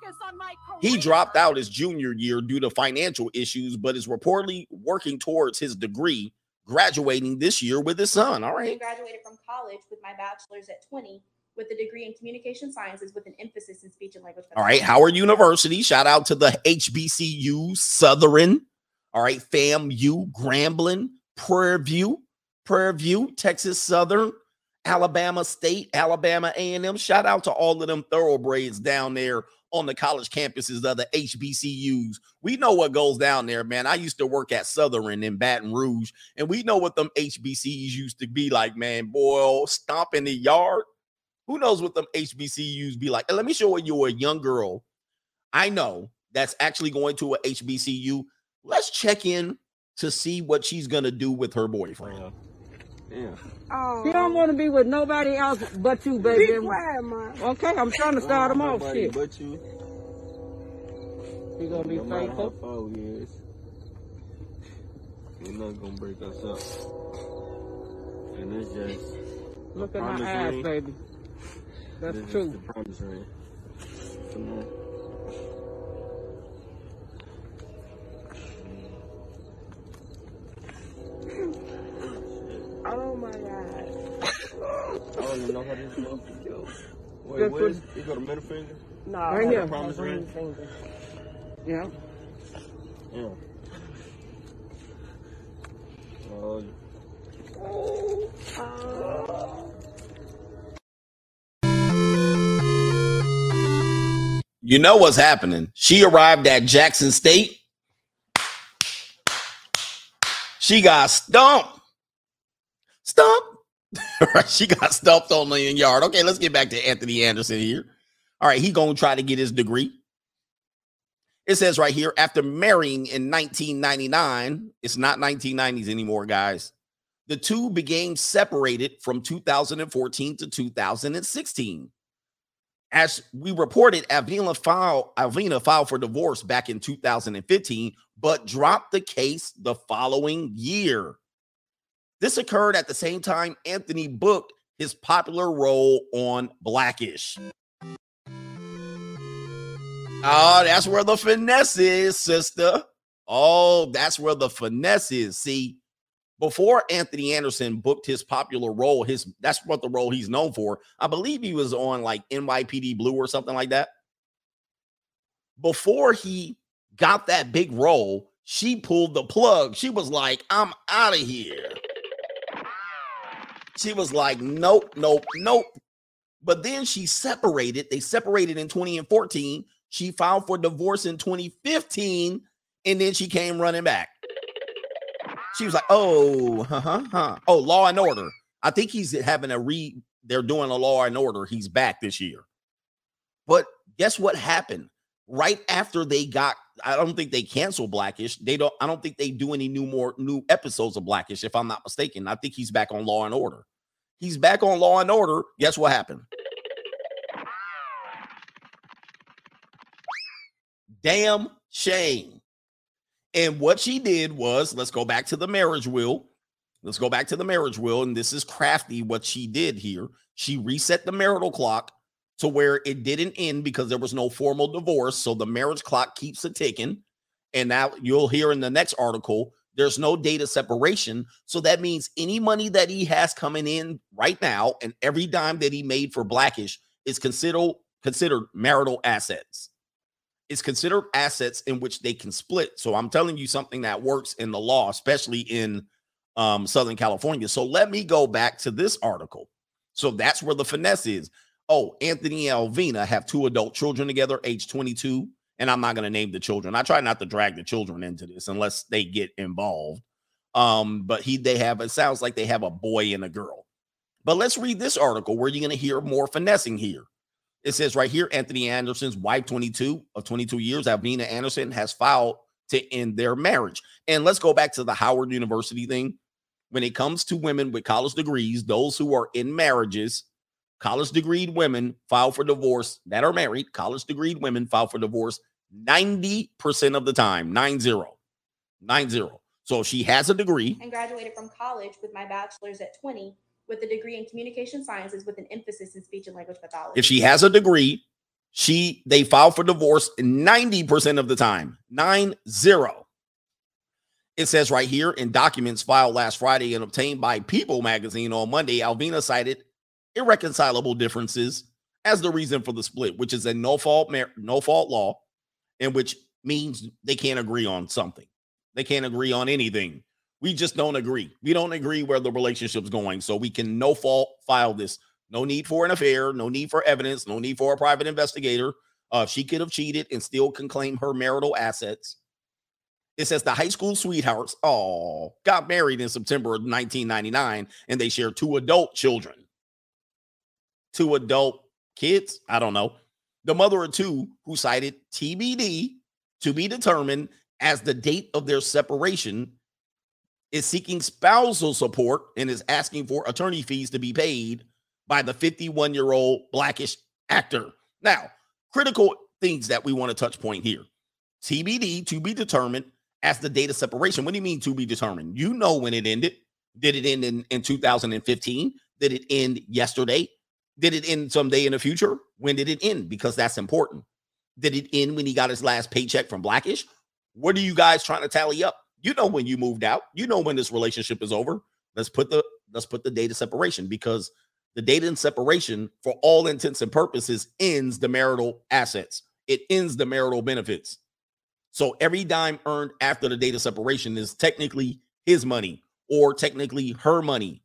He dropped out his junior year due to financial issues, but is reportedly working towards his degree graduating this year with his son. All right. I graduated from college with my bachelor's at 20 with a degree in communication sciences with an emphasis in speech and language All right. Howard University. Shout out to the HBCU Southern. All right. FAMU, Grambling, Prairie View, Prairie View, Texas Southern, Alabama State, Alabama A&M. Shout out to all of them thoroughbreds down there on the college campuses of the HBCUs. We know what goes down there, man. I used to work at Southern in Baton Rouge, and we know what them HBCUs used to be like, man. Boy, stomp in the yard. Who knows what them HBCUs be like? And let me show you a young girl I know that's actually going to a HBCU. Let's check in to see what she's gonna do with her boyfriend. Yeah. He oh. don't want to be with nobody else but you, baby. Be quiet, man. Okay, I'm trying to start him off. Shit. But you. You gonna be no matter faithful? How far we is, you're not gonna break us up. And it's just. Look at my promise eyes, ring. baby. That's This is true. the promise ring. Come on. Oh my God. I don't even know how this motherfucker go. Wait, Just where's put- you got a middle finger? No, right here. Promise ring. finger. Yeah. Yeah. Oh, You know what's happening. She arrived at Jackson State. She got stumped. Stumped. she got stumped on the yard. Okay, let's get back to Anthony Anderson here. All right, he gonna try to get his degree. It says right here, after marrying in 1999, it's not 1990s anymore, guys. The two became separated from 2014 to 2016. As we reported, Avila filed, Avina filed for divorce back in 2015, but dropped the case the following year. This occurred at the same time Anthony booked his popular role on Blackish. Oh, that's where the finesse is, sister. Oh, that's where the finesse is. See, before Anthony Anderson booked his popular role, his that's what the role he's known for. I believe he was on like NYPD Blue or something like that. Before he got that big role, she pulled the plug. She was like, I'm out of here. She was like, nope, nope, nope. But then she separated. They separated in 20 and 14. She filed for divorce in 2015, and then she came running back. She was like, "Oh, huh, huh, huh. Oh, Law and Order. I think he's having a re. They're doing a Law and Order. He's back this year. But guess what happened? Right after they got, I don't think they cancel Blackish. They don't. I don't think they do any new more new episodes of Blackish. If I'm not mistaken, I think he's back on Law and Order. He's back on Law and Order. Guess what happened? Damn shame. And what she did was, let's go back to the marriage will. Let's go back to the marriage will. And this is crafty what she did here. She reset the marital clock to where it didn't end because there was no formal divorce. So the marriage clock keeps a ticking. And now you'll hear in the next article, there's no data separation. So that means any money that he has coming in right now and every dime that he made for Blackish is considered considered marital assets is considered assets in which they can split. So I'm telling you something that works in the law, especially in um, Southern California. So let me go back to this article. So that's where the finesse is. Oh, Anthony and Alvina have two adult children together, age 22. And I'm not going to name the children. I try not to drag the children into this unless they get involved. Um, but he they have it sounds like they have a boy and a girl. But let's read this article where you're going to hear more finessing here. It says right here Anthony Anderson's wife, 22 of 22 years, Alvina Anderson, has filed to end their marriage. And let's go back to the Howard University thing. When it comes to women with college degrees, those who are in marriages, college degreed women file for divorce that are married, college degreed women file for divorce 90% of the time, 90. 90. So she has a degree, and graduated from college with my bachelor's at 20 with a degree in communication sciences with an emphasis in speech and language pathology. if she has a degree, she they file for divorce 90% of the time. Nine zero. It says right here in documents filed last Friday and obtained by People magazine on Monday, Alvina cited irreconcilable differences as the reason for the split, which is a no fault mar- no fault law, and which means they can't agree on something. They can't agree on anything. We just don't agree. We don't agree where the relationship's going. So we can no fault file this. No need for an affair, no need for evidence, no need for a private investigator. Uh, she could have cheated and still can claim her marital assets. It says the high school sweethearts, all got married in September of 1999 and they share two adult children. Two adult kids? I don't know. The mother of two who cited TBD to be determined as the date of their separation is seeking spousal support and is asking for attorney fees to be paid by the 51 year old blackish actor. Now, critical things that we want to touch point here TBD to be determined as the date of separation. What do you mean to be determined? You know when it ended. Did it end in, in 2015? Did it end yesterday? Did it end someday in the future? When did it end? Because that's important. Did it end when he got his last paycheck from Blackish? What are you guys trying to tally up? You know when you moved out. You know when this relationship is over. Let's put the let's put the date of separation because the date of separation, for all intents and purposes, ends the marital assets. It ends the marital benefits. So every dime earned after the date of separation is technically his money or technically her money.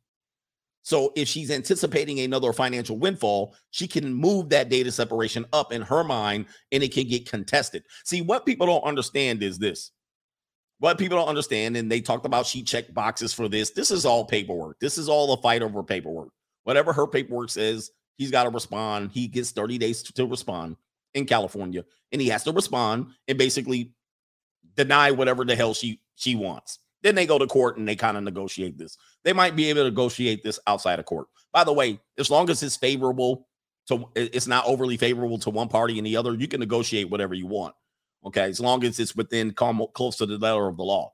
So if she's anticipating another financial windfall, she can move that data separation up in her mind and it can get contested. See, what people don't understand is this. What people don't understand, and they talked about she checked boxes for this. This is all paperwork. This is all a fight over paperwork. Whatever her paperwork says, he's got to respond. He gets 30 days to respond in California, and he has to respond and basically deny whatever the hell she she wants. Then they go to court and they kind of negotiate this. They might be able to negotiate this outside of court. By the way, as long as it's favorable to it's not overly favorable to one party and the other, you can negotiate whatever you want. Okay, as long as it's within close to the letter of the law.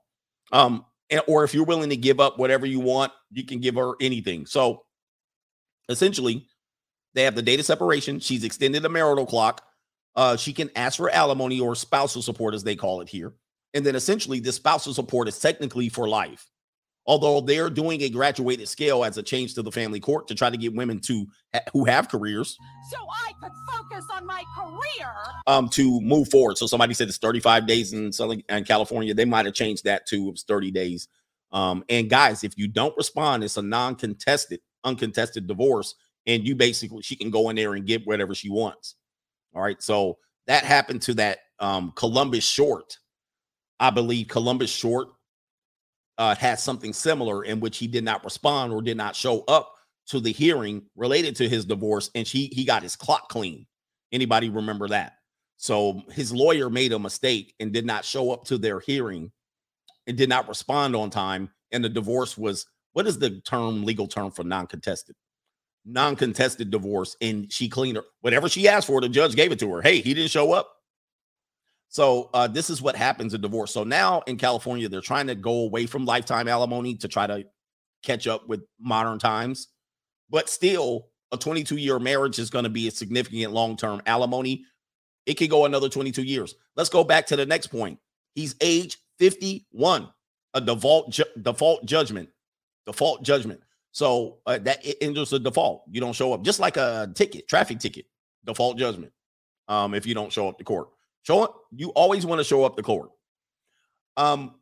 Um, or if you're willing to give up whatever you want, you can give her anything. So essentially, they have the data separation. She's extended the marital clock. Uh, she can ask for alimony or spousal support, as they call it here. And then essentially, the spousal support is technically for life. Although they're doing a graduated scale as a change to the family court to try to get women to who have careers, so I could focus on my career, um, to move forward. So somebody said it's 35 days in Southern in California. They might have changed that to 30 days. Um, and guys, if you don't respond, it's a non-contested, uncontested divorce, and you basically she can go in there and get whatever she wants. All right, so that happened to that um, Columbus Short I believe Columbus Short uh, had something similar in which he did not respond or did not show up to the hearing related to his divorce, and she he got his clock clean. Anybody remember that? So his lawyer made a mistake and did not show up to their hearing and did not respond on time, and the divorce was what is the term legal term for non-contested? Non-contested divorce, and she cleaned her whatever she asked for. The judge gave it to her. Hey, he didn't show up. So uh, this is what happens in divorce. So now in California, they're trying to go away from lifetime alimony to try to catch up with modern times. But still, a 22 year marriage is going to be a significant long term alimony. It could go another 22 years. Let's go back to the next point. He's age 51, a default ju- default judgment, default judgment. So uh, that it enters a default. You don't show up, just like a ticket, traffic ticket, default judgment. Um, if you don't show up to court. Show. You always want to show up the court. Um,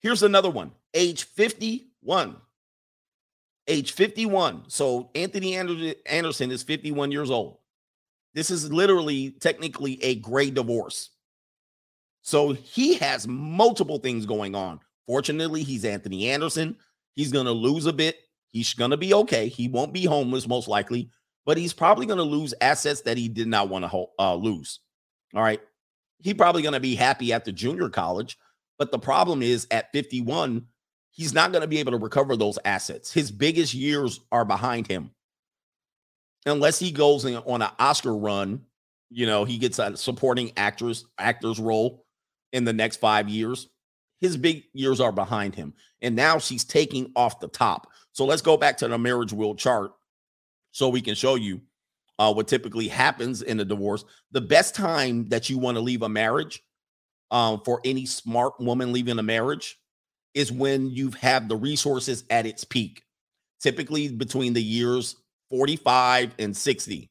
here's another one. Age 51. Age 51. So Anthony Anderson is 51 years old. This is literally technically a gray divorce. So he has multiple things going on. Fortunately, he's Anthony Anderson. He's going to lose a bit. He's going to be okay. He won't be homeless, most likely, but he's probably going to lose assets that he did not want to uh, lose. All right he probably going to be happy at the junior college. But the problem is at 51, he's not going to be able to recover those assets. His biggest years are behind him. Unless he goes in, on an Oscar run, you know, he gets a supporting actress actor's role in the next five years. His big years are behind him. And now she's taking off the top. So let's go back to the marriage wheel chart so we can show you uh, what typically happens in a divorce. The best time that you want to leave a marriage um, for any smart woman leaving a marriage is when you've had the resources at its peak, typically between the years 45 and 60.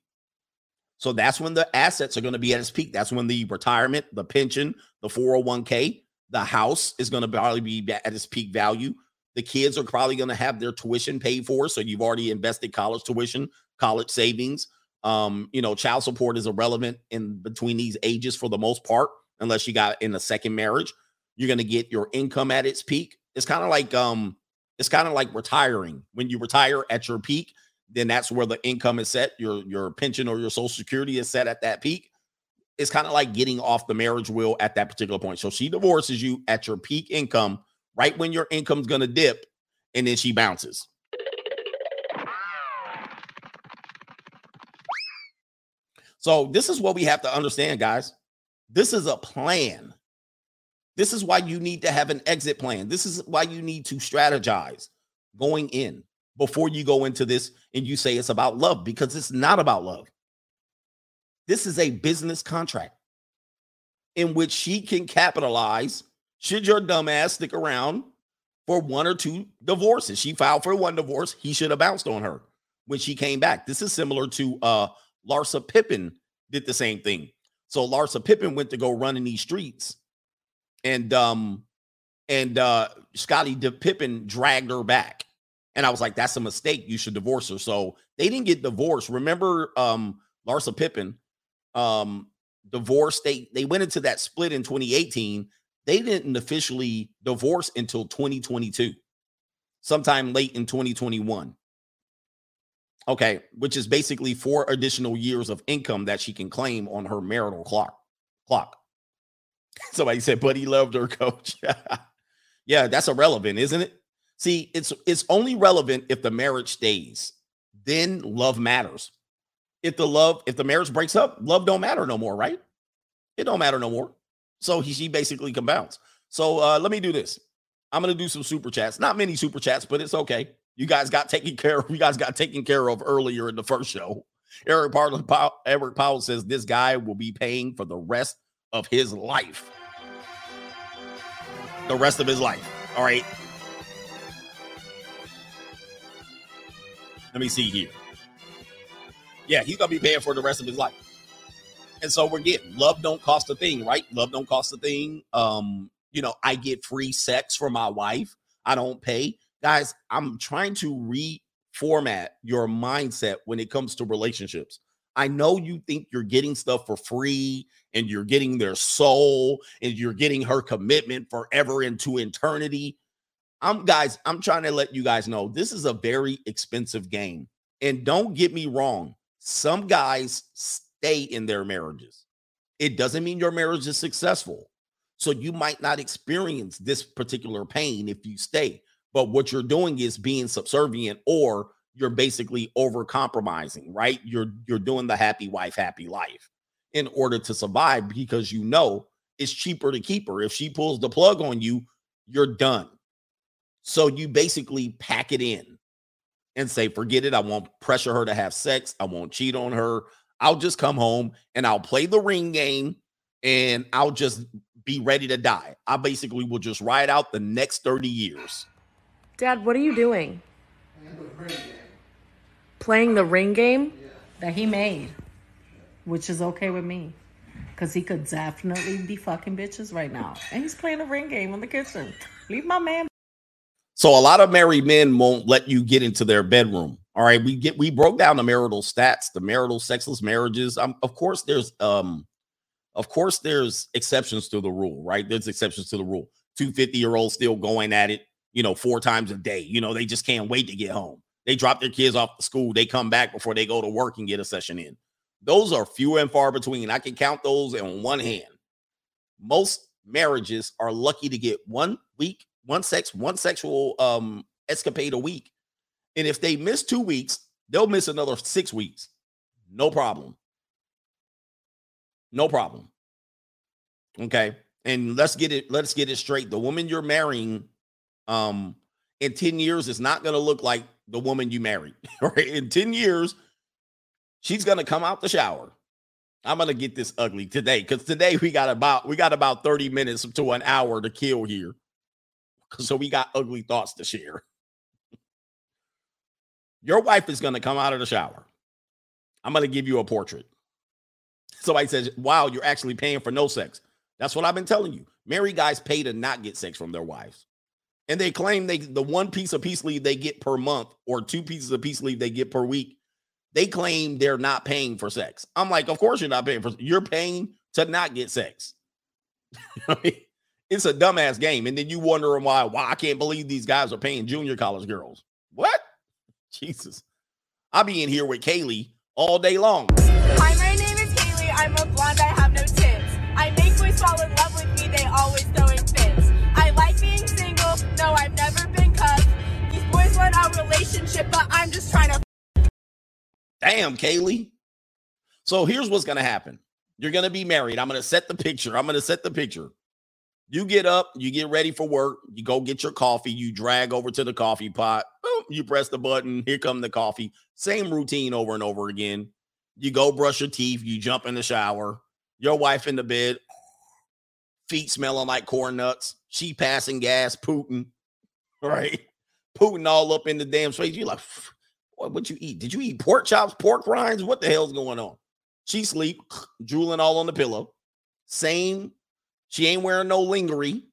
So that's when the assets are going to be at its peak. That's when the retirement, the pension, the 401k, the house is going to probably be at its peak value. The kids are probably going to have their tuition paid for. So you've already invested college tuition, college savings. Um, you know, child support is irrelevant in between these ages for the most part, unless you got in a second marriage. You're going to get your income at its peak. It's kind of like um, it's kind of like retiring. When you retire at your peak, then that's where the income is set. Your your pension or your social security is set at that peak. It's kind of like getting off the marriage wheel at that particular point. So she divorces you at your peak income, right when your income's gonna dip, and then she bounces. So this is what we have to understand, guys. This is a plan. This is why you need to have an exit plan. This is why you need to strategize going in before you go into this and you say it's about love because it's not about love. This is a business contract in which she can capitalize should your dumbass stick around for one or two divorces. She filed for one divorce. He should have bounced on her when she came back. This is similar to uh Larsa Pippen did the same thing. So Larsa Pippen went to go run in these streets and um and uh Scottie Pippen dragged her back. And I was like, that's a mistake. You should divorce her. So they didn't get divorced. Remember um Larsa Pippen um divorced. They they went into that split in 2018. They didn't officially divorce until 2022, sometime late in 2021. Okay, which is basically four additional years of income that she can claim on her marital clock. Clock. Somebody said, but he loved her, coach. yeah, that's irrelevant, isn't it? See, it's it's only relevant if the marriage stays. Then love matters. If the love, if the marriage breaks up, love don't matter no more, right? It don't matter no more. So he she basically bounce. So uh let me do this. I'm gonna do some super chats. Not many super chats, but it's okay. You guys got taken care of. You guys got taken care of earlier in the first show. Eric Powell, Eric Powell says this guy will be paying for the rest of his life. The rest of his life. All right. Let me see here. Yeah, he's gonna be paying for the rest of his life. And so we're getting love don't cost a thing, right? Love don't cost a thing. Um, you know, I get free sex for my wife. I don't pay. Guys, I'm trying to reformat your mindset when it comes to relationships. I know you think you're getting stuff for free and you're getting their soul and you're getting her commitment forever into eternity. I'm guys, I'm trying to let you guys know this is a very expensive game. And don't get me wrong, some guys stay in their marriages. It doesn't mean your marriage is successful. So you might not experience this particular pain if you stay. But what you're doing is being subservient or you're basically over compromising, right? You're you're doing the happy wife, happy life in order to survive because you know it's cheaper to keep her. If she pulls the plug on you, you're done. So you basically pack it in and say, forget it. I won't pressure her to have sex. I won't cheat on her. I'll just come home and I'll play the ring game and I'll just be ready to die. I basically will just ride out the next 30 years. Dad, what are you doing? Playing the ring game? that he made, which is okay with me. Because he could definitely be fucking bitches right now. And he's playing a ring game in the kitchen. Leave my man. So a lot of married men won't let you get into their bedroom. All right, we get we broke down the marital stats, the marital sexless marriages. Um, of course, there's um, of course there's exceptions to the rule, right? There's exceptions to the rule. Two 50 year olds still going at it, you know, four times a day. You know, they just can't wait to get home. They drop their kids off the school, they come back before they go to work and get a session in. Those are few and far between. I can count those in one hand. Most marriages are lucky to get one week, one sex, one sexual um escapade a week. And if they miss two weeks, they'll miss another six weeks. No problem. No problem. Okay. And let's get it, let's get it straight. The woman you're marrying um in 10 years it's not going to look like the woman you married. Right? In 10 years, she's going to come out the shower. I'm going to get this ugly today cuz today we got about we got about 30 minutes to an hour to kill here. so we got ugly thoughts to share. Your wife is going to come out of the shower. I'm going to give you a portrait. Somebody says, Wow, you're actually paying for no sex. That's what I've been telling you. Married guys pay to not get sex from their wives. And they claim they the one piece of peace leave they get per month or two pieces of peace leave they get per week, they claim they're not paying for sex. I'm like, of course you're not paying for you're paying to not get sex. it's a dumbass game. And then you wondering why, why I can't believe these guys are paying junior college girls. What? Jesus. I'll be in here with Kaylee all day long. Hi, my name is Kaylee. I'm a blonde. I relationship, but I'm just trying to. Damn, Kaylee. So here's what's going to happen. You're going to be married. I'm going to set the picture. I'm going to set the picture. You get up, you get ready for work, you go get your coffee, you drag over to the coffee pot, boom, you press the button, here come the coffee. Same routine over and over again. You go brush your teeth, you jump in the shower, your wife in the bed, feet smelling like corn nuts, she passing gas, Putin, right? Putin all up in the damn face. You're like, what would you eat? Did you eat pork chops, pork rinds? What the hell's going on? She sleep, drooling all on the pillow. Same she ain't wearing no lingerie.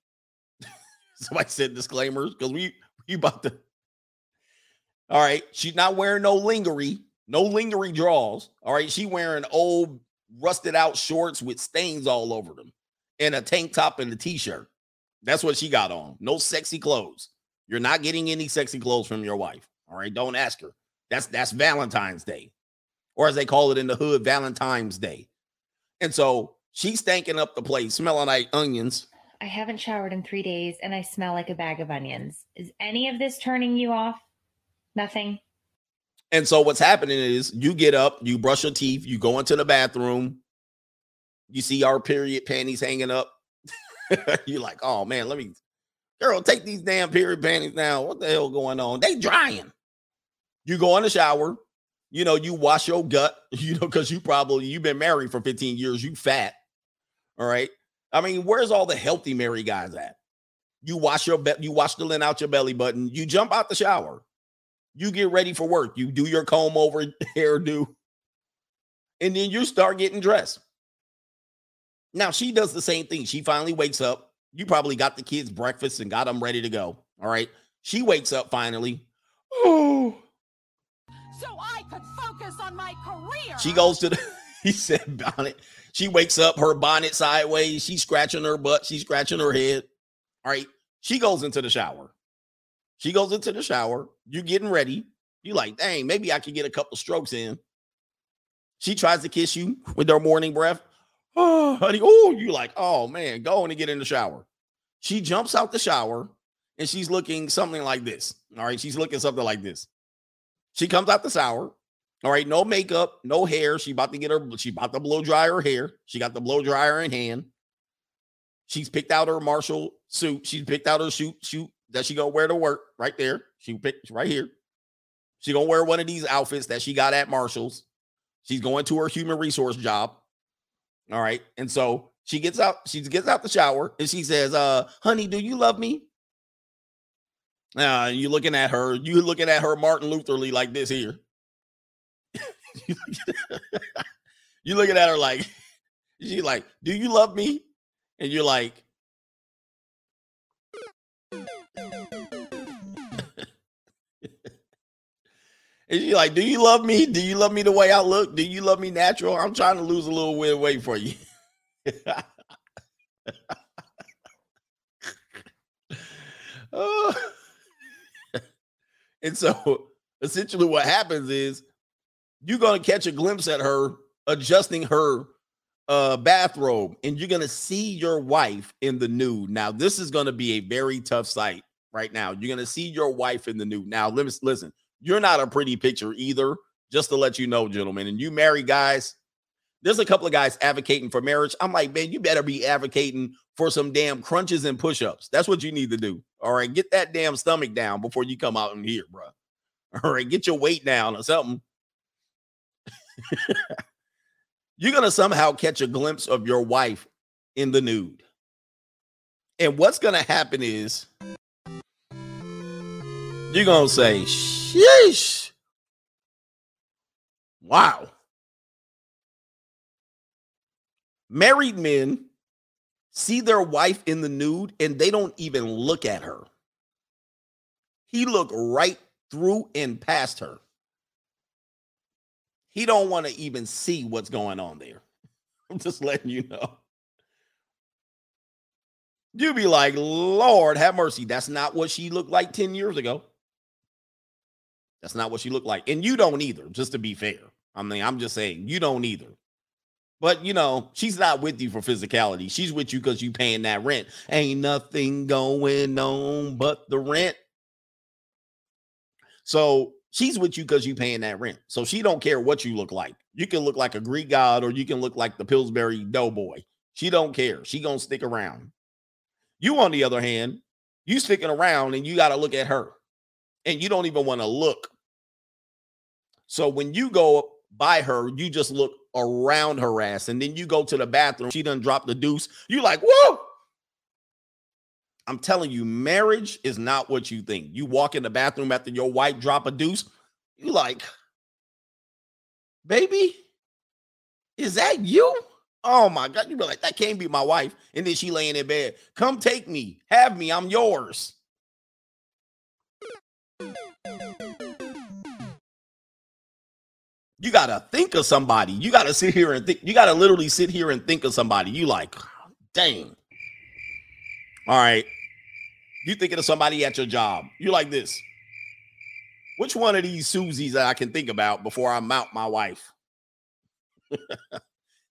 Somebody said disclaimers because we we about to. All right, she's not wearing no lingerie, no lingerie draws. All right, she wearing old rusted out shorts with stains all over them, and a tank top and a t-shirt. That's what she got on. No sexy clothes. You're not getting any sexy clothes from your wife. All right, don't ask her. That's that's Valentine's Day, or as they call it in the hood, Valentine's Day. And so She's stanking up the place, smelling like onions. I haven't showered in three days and I smell like a bag of onions. Is any of this turning you off? Nothing. And so what's happening is you get up, you brush your teeth, you go into the bathroom, you see our period panties hanging up. You're like, oh man, let me, girl, take these damn period panties now. What the hell going on? They drying. You go in the shower, you know, you wash your gut, you know, because you probably you've been married for 15 years, you fat. All right. I mean, where's all the healthy married guys at? You wash your be- you wash the lint out your belly button, you jump out the shower, you get ready for work, you do your comb over hairdo, and then you start getting dressed. Now she does the same thing. She finally wakes up. You probably got the kids breakfast and got them ready to go. All right. She wakes up finally. Oh, so I could focus on my career. She goes to the, he said bonnet. She wakes up, her bonnet sideways. She's scratching her butt. She's scratching her head. All right. She goes into the shower. She goes into the shower. You're getting ready. You like, dang, maybe I could get a couple strokes in. She tries to kiss you with her morning breath. Oh, honey. Oh, you like, oh man, go on and get in the shower. She jumps out the shower and she's looking something like this. All right. She's looking something like this. She comes out the shower. All right, no makeup, no hair. She about to get her, she about to blow dry her hair. She got the blow dryer in hand. She's picked out her Marshall suit. She's picked out her suit, suit that she gonna wear to work right there. She picked right here. She gonna wear one of these outfits that she got at Marshall's. She's going to her human resource job. All right. And so she gets out, she gets out the shower and she says, uh, honey, do you love me? Uh, you looking at her, you looking at her Martin Lutherly like this here. you looking at her like she's like, "Do you love me?" And you're like, and she's like, "Do you love me? Do you love me the way I look? Do you love me natural? I'm trying to lose a little weight for you." Oh. And so essentially what happens is you're going to catch a glimpse at her adjusting her uh bathrobe and you're going to see your wife in the nude. Now this is going to be a very tough sight right now. You're going to see your wife in the nude. Now listen, listen. You're not a pretty picture either, just to let you know, gentlemen. And you married guys, there's a couple of guys advocating for marriage. I'm like, man, you better be advocating for some damn crunches and push-ups. That's what you need to do. All right, get that damn stomach down before you come out in here, bro. All right, get your weight down or something. You're gonna somehow catch a glimpse of your wife in the nude. And what's gonna happen is You're gonna say, sheesh. Wow. Married men see their wife in the nude and they don't even look at her. He looked right through and past her. He don't want to even see what's going on there. I'm just letting you know. You be like, Lord, have mercy. That's not what she looked like 10 years ago. That's not what she looked like. And you don't either, just to be fair. I mean, I'm just saying, you don't either. But you know, she's not with you for physicality. She's with you because you paying that rent. Ain't nothing going on but the rent. So she's with you because you paying that rent. So she don't care what you look like. You can look like a Greek god or you can look like the Pillsbury Doughboy. She don't care. She gonna stick around. You, on the other hand, you sticking around and you got to look at her, and you don't even want to look. So when you go by her, you just look around her ass, and then you go to the bathroom. She done drop the deuce. You like, whoa. I'm telling you, marriage is not what you think. You walk in the bathroom after your wife drop a deuce, you like, baby, is that you? Oh my God. You be like, that can't be my wife. And then she laying in bed. Come take me. Have me. I'm yours. You gotta think of somebody. You gotta sit here and think. You gotta literally sit here and think of somebody. You like, dang. All right. You thinking of somebody at your job. You like this. Which one of these Susies that I can think about before I mount my wife?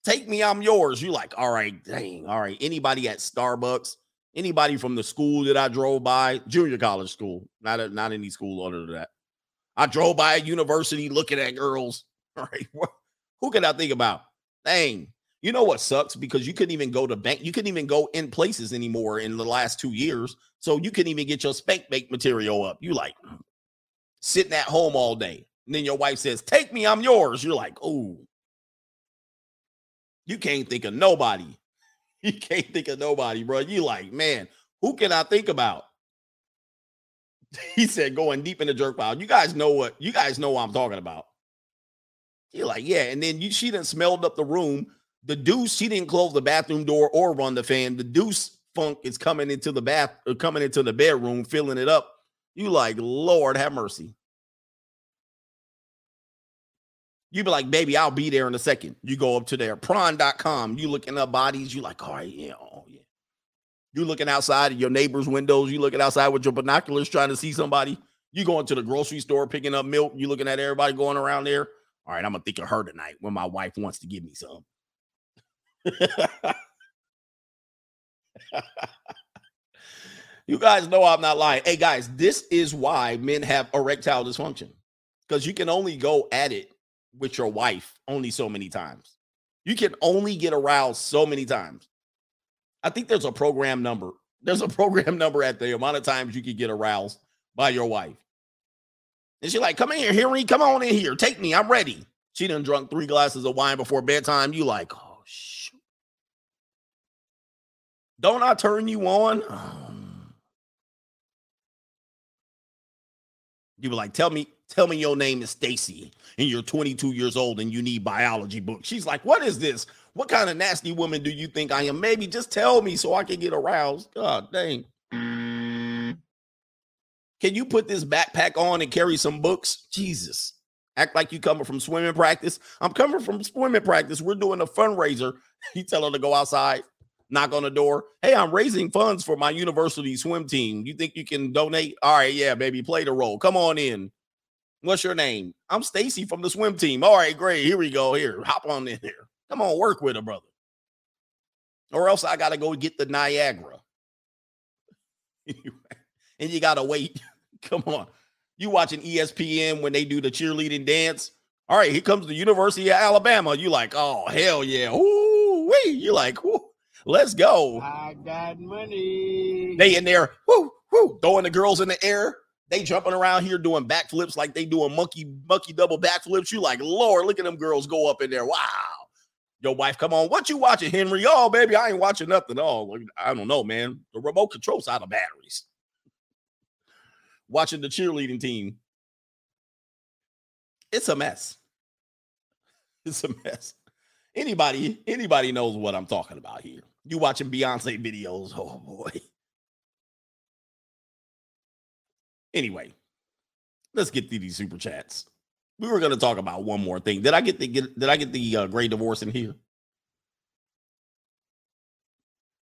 Take me, I'm yours. You like, all right, dang, all right. Anybody at Starbucks, anybody from the school that I drove by, junior college school, not a, not any school other than that. I drove by a university looking at girls. Right, who can I think about? Dang, you know what sucks because you couldn't even go to bank, you couldn't even go in places anymore in the last two years. So you couldn't even get your spank bank material up. You like mm, sitting at home all day. And then your wife says, Take me, I'm yours. You're like, oh, you can't think of nobody. You can't think of nobody, bro. You like, man, who can I think about? He said going deep in the jerk pile. You guys know what you guys know what I'm talking about. You're like, yeah, and then you she didn't smelled up the room. The deuce, she didn't close the bathroom door or run the fan. The deuce funk is coming into the bath or uh, coming into the bedroom, filling it up. You like, Lord have mercy. You be like, baby, I'll be there in a second. You go up to there, prawn.com. You looking up bodies. You like, all right, yeah, oh yeah. You looking outside of your neighbor's windows. You looking outside with your binoculars trying to see somebody. You going to the grocery store picking up milk. You looking at everybody going around there. All right, I'm gonna think of her tonight when my wife wants to give me some. you guys know I'm not lying. Hey guys, this is why men have erectile dysfunction because you can only go at it with your wife only so many times. You can only get aroused so many times. I think there's a program number. There's a program number at the amount of times you can get aroused by your wife. And she's like, come in here, Henry. Come on in here. Take me. I'm ready. She done drunk three glasses of wine before bedtime. You like, oh shoot. Don't I turn you on? Um, you were like, tell me, tell me your name is Stacy and you're 22 years old and you need biology books. She's like, What is this? What kind of nasty woman do you think I am? Maybe just tell me so I can get aroused. God dang. Can you put this backpack on and carry some books? Jesus. Act like you coming from swimming practice. I'm coming from swimming practice. We're doing a fundraiser. You tell her to go outside, knock on the door. Hey, I'm raising funds for my university swim team. You think you can donate? All right, yeah, baby, play the role. Come on in. What's your name? I'm Stacy from the swim team. All right, great. Here we go. Here, hop on in here. Come on, work with a brother. Or else I got to go get the Niagara. and you got to wait. Come on. You watching ESPN when they do the cheerleading dance? All right, here comes the University of Alabama. You like, oh hell yeah. Ooh, wee. You like, Ooh, let's go. I got money. They in there, whoo, whoo, throwing the girls in the air. They jumping around here doing backflips like they doing monkey monkey double backflips. You like, Lord, look at them girls go up in there. Wow. Your wife, come on. What you watching, Henry? Oh, baby, I ain't watching nothing. Oh, I don't know, man. The remote control's out of batteries. Watching the cheerleading team. It's a mess. It's a mess. Anybody, anybody knows what I'm talking about here. You watching Beyonce videos. Oh boy. Anyway, let's get through these super chats. We were going to talk about one more thing. Did I get the get, did I get the uh, great divorce in here?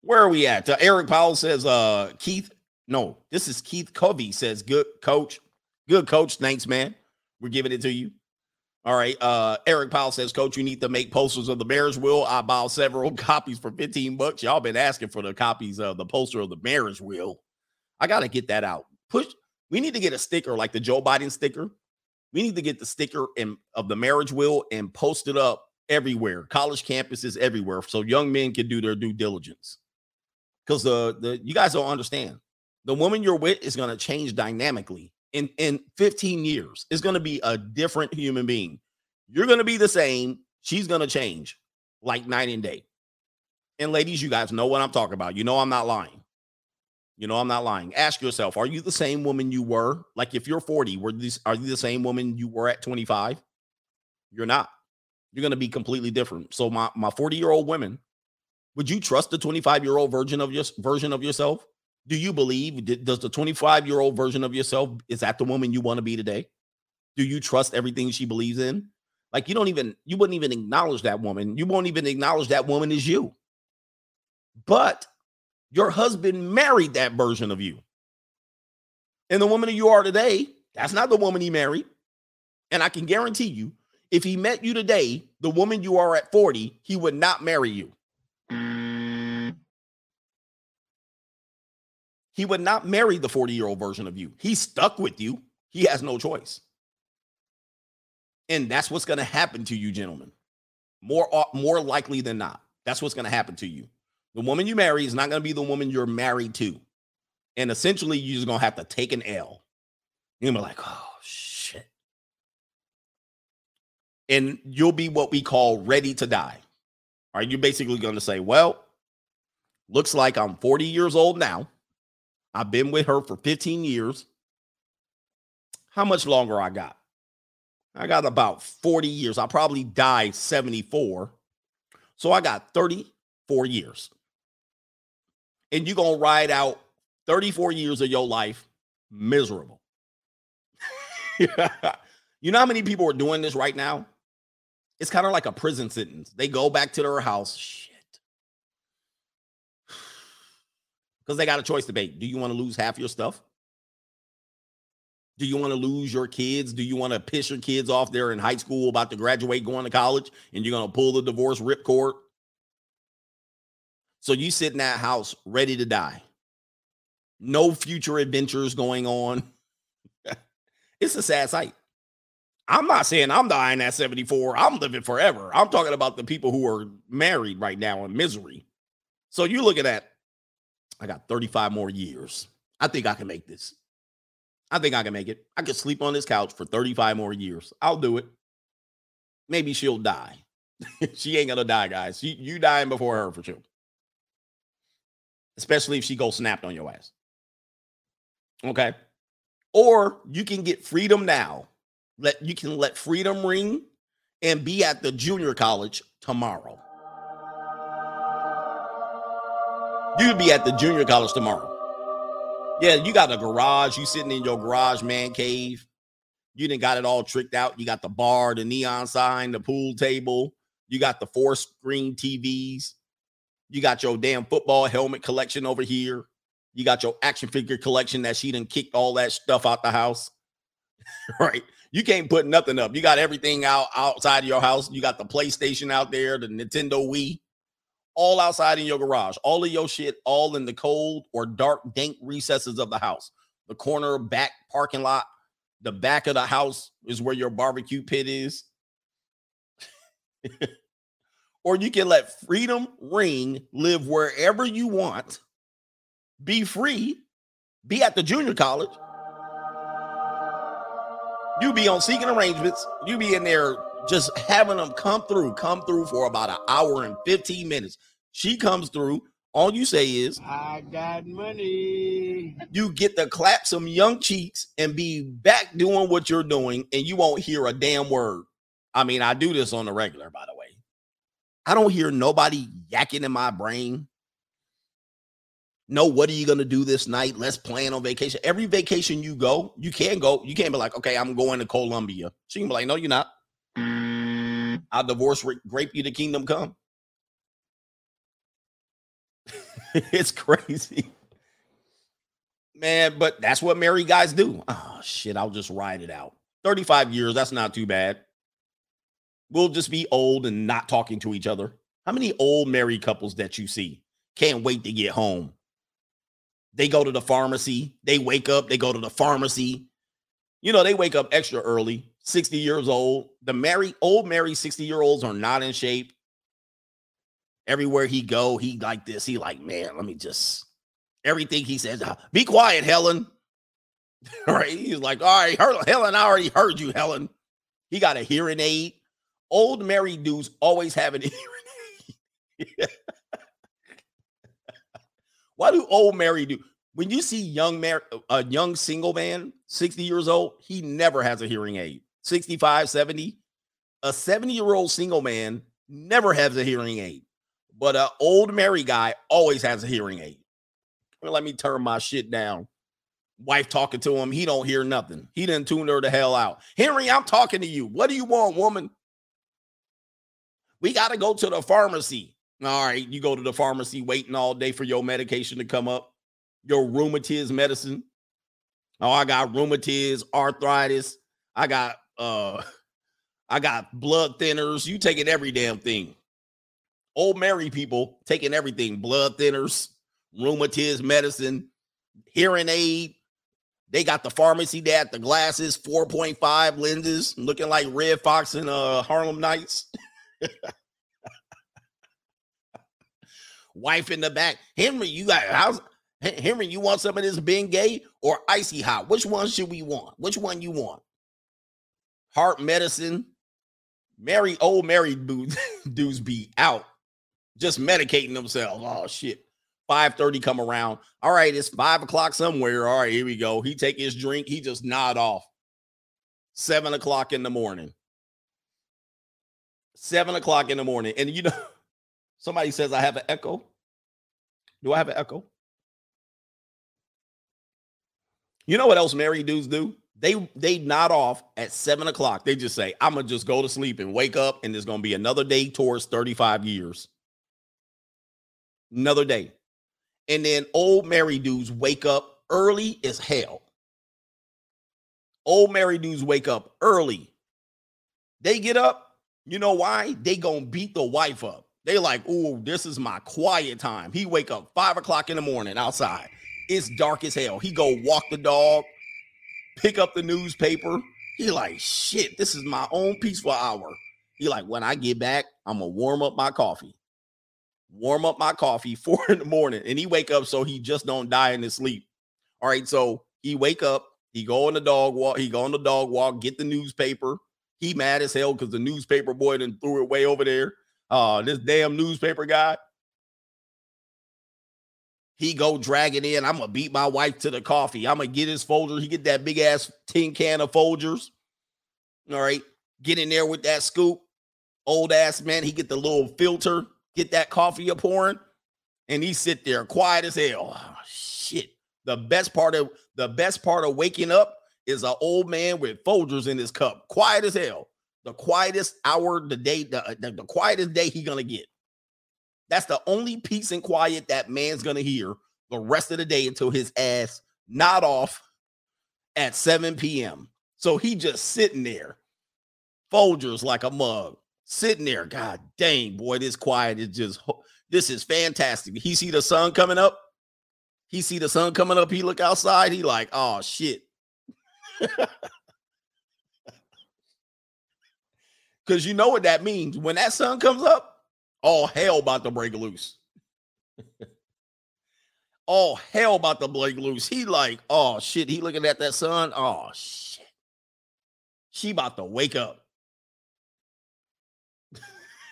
Where are we at? Uh, Eric Powell says, uh, Keith, no, this is Keith Covey says, good coach, good coach. Thanks, man. We're giving it to you. All right. Uh, Eric Powell says, Coach, you need to make posters of the marriage will. I bought several copies for 15 bucks. Y'all been asking for the copies of the poster of the marriage will. I got to get that out. Push. We need to get a sticker like the Joe Biden sticker. We need to get the sticker in, of the marriage will and post it up everywhere, college campuses everywhere, so young men can do their due diligence because the the you guys don't understand. The woman you're with is going to change dynamically in in 15 years. It's going to be a different human being. You're going to be the same. She's going to change like night and day. And ladies, you guys know what I'm talking about. You know I'm not lying. You know I'm not lying. Ask yourself, are you the same woman you were? Like if you're 40, were these are you the same woman you were at 25? You're not. You're going to be completely different. So my my 40-year-old women would you trust the 25 year old version of your version of yourself? Do you believe does the 25 year old version of yourself is that the woman you want to be today? Do you trust everything she believes in? Like you don't even you wouldn't even acknowledge that woman. You won't even acknowledge that woman is you. But your husband married that version of you. And the woman that you are today, that's not the woman he married. And I can guarantee you, if he met you today, the woman you are at 40, he would not marry you. He would not marry the 40 year old version of you. He's stuck with you. He has no choice. And that's what's going to happen to you, gentlemen. More, uh, more likely than not. That's what's going to happen to you. The woman you marry is not going to be the woman you're married to. And essentially, you're just going to have to take an L. You're going to be like, oh, shit. And you'll be what we call ready to die. Right. You're basically going to say, well, looks like I'm 40 years old now. I've been with her for 15 years. How much longer I got? I got about 40 years. I'll probably die 74. So I got 34 years. And you're going to ride out 34 years of your life miserable. you know how many people are doing this right now? It's kind of like a prison sentence. They go back to their house because they got a choice to make. Do you want to lose half your stuff? Do you want to lose your kids? Do you want to piss your kids off there in high school about to graduate, going to college, and you're going to pull the divorce ripcord? So you sit in that house ready to die. No future adventures going on. it's a sad sight. I'm not saying I'm dying at 74. I'm living forever. I'm talking about the people who are married right now in misery. So you look at that I got 35 more years. I think I can make this. I think I can make it. I could sleep on this couch for 35 more years. I'll do it. Maybe she'll die. she ain't gonna die, guys. She, you dying before her for sure. Especially if she goes snapped on your ass. Okay. Or you can get freedom now. Let you can let freedom ring and be at the junior college tomorrow. You'd be at the junior college tomorrow. Yeah, you got a garage. You sitting in your garage man cave. You didn't got it all tricked out. You got the bar, the neon sign, the pool table. You got the four screen TVs. You got your damn football helmet collection over here. You got your action figure collection that she done kicked all that stuff out the house. right? You can't put nothing up. You got everything out outside of your house. You got the PlayStation out there, the Nintendo Wii all outside in your garage, all of your shit, all in the cold or dark, dank recesses of the house. The corner back parking lot, the back of the house is where your barbecue pit is. or you can let freedom ring, live wherever you want, be free, be at the junior college. You be on seeking arrangements. You be in there just having them come through, come through for about an hour and 15 minutes. She comes through. All you say is, I got money. You get to clap some young cheeks and be back doing what you're doing, and you won't hear a damn word. I mean, I do this on the regular, by the way. I don't hear nobody yakking in my brain. No, what are you gonna do this night? Let's plan on vacation. Every vacation you go, you can go. You can't be like, okay, I'm going to Colombia. She can be like, no, you're not. Mm. I'll divorce ra- grape you to kingdom come. it's crazy. Man, but that's what married guys do. Oh shit, I'll just ride it out. 35 years, that's not too bad. We'll just be old and not talking to each other. How many old married couples that you see can't wait to get home? They go to the pharmacy, they wake up, they go to the pharmacy. You know, they wake up extra early, 60 years old. The married old married 60 year olds are not in shape. Everywhere he go, he like this. He like, man, let me just everything he says. "Ah, Be quiet, Helen. right? He's like, all right, Her- Helen, I already heard you, Helen. He got a hearing aid. Old married dudes always have an hearing aid. Why do old married do? When you see young mar- a young single man, 60 years old, he never has a hearing aid. 65, 70. A 70 year old single man never has a hearing aid. But an old married guy always has a hearing aid. Well, let me turn my shit down. Wife talking to him, he don't hear nothing. He didn't tune her the hell out. Henry, I'm talking to you. What do you want, woman? We got to go to the pharmacy. All right, you go to the pharmacy waiting all day for your medication to come up, your rheumatism medicine. Oh, I got rheumatiz, arthritis. I got uh I got blood thinners. You taking every damn thing. Old married people taking everything, blood thinners, rheumatiz medicine, hearing aid. They got the pharmacy there, the glasses, 4.5 lenses, looking like Redd Foxx and uh Harlem Nights. Wife in the back. Henry, you got how's Henry, you want some of this Bengay or icy hot? Which one should we want? Which one you want? Heart medicine. Mary, old married dudes be out just medicating themselves. Oh shit. 5:30 come around. All right, it's five o'clock somewhere. All right, here we go. He take his drink, he just nod off. Seven o'clock in the morning. Seven o'clock in the morning. And you know, somebody says I have an echo. Do I have an echo? You know what else married dudes do? They they nod off at seven o'clock. They just say, I'm gonna just go to sleep and wake up, and there's gonna be another day towards 35 years. Another day. And then old married dudes wake up early as hell. Old married dudes wake up early. They get up. You know why? They gonna beat the wife up. They like, oh, this is my quiet time. He wake up five o'clock in the morning outside. It's dark as hell. He go walk the dog, pick up the newspaper. He like, shit, this is my own peaceful hour. He like, when I get back, I'm gonna warm up my coffee. Warm up my coffee four in the morning, and he wake up so he just don't die in his sleep. All right, so he wake up, he go on the dog walk, he go on the dog walk, get the newspaper. He mad as hell because the newspaper boy then threw it way over there. Uh, this damn newspaper guy. He go drag it in. I'm gonna beat my wife to the coffee. I'm gonna get his Folgers. He get that big ass tin can of Folgers. All right, get in there with that scoop. Old ass man. He get the little filter. Get that coffee a pouring, and he sit there quiet as hell. Oh, shit. The best part of the best part of waking up is an old man with Folgers in his cup, quiet as hell. The quietest hour the day, the, uh, the, the quietest day he gonna get. That's the only peace and quiet that man's gonna hear the rest of the day until his ass not off at 7 p.m. So he just sitting there, Folgers like a mug, sitting there. God dang, boy, this quiet is just this is fantastic. He see the sun coming up. He see the sun coming up. He look outside. He like, oh shit. Because you know what that means. When that sun comes up, all hell about to break loose. all hell about to break loose. He like, oh shit. He looking at that sun. Oh shit. She about to wake up.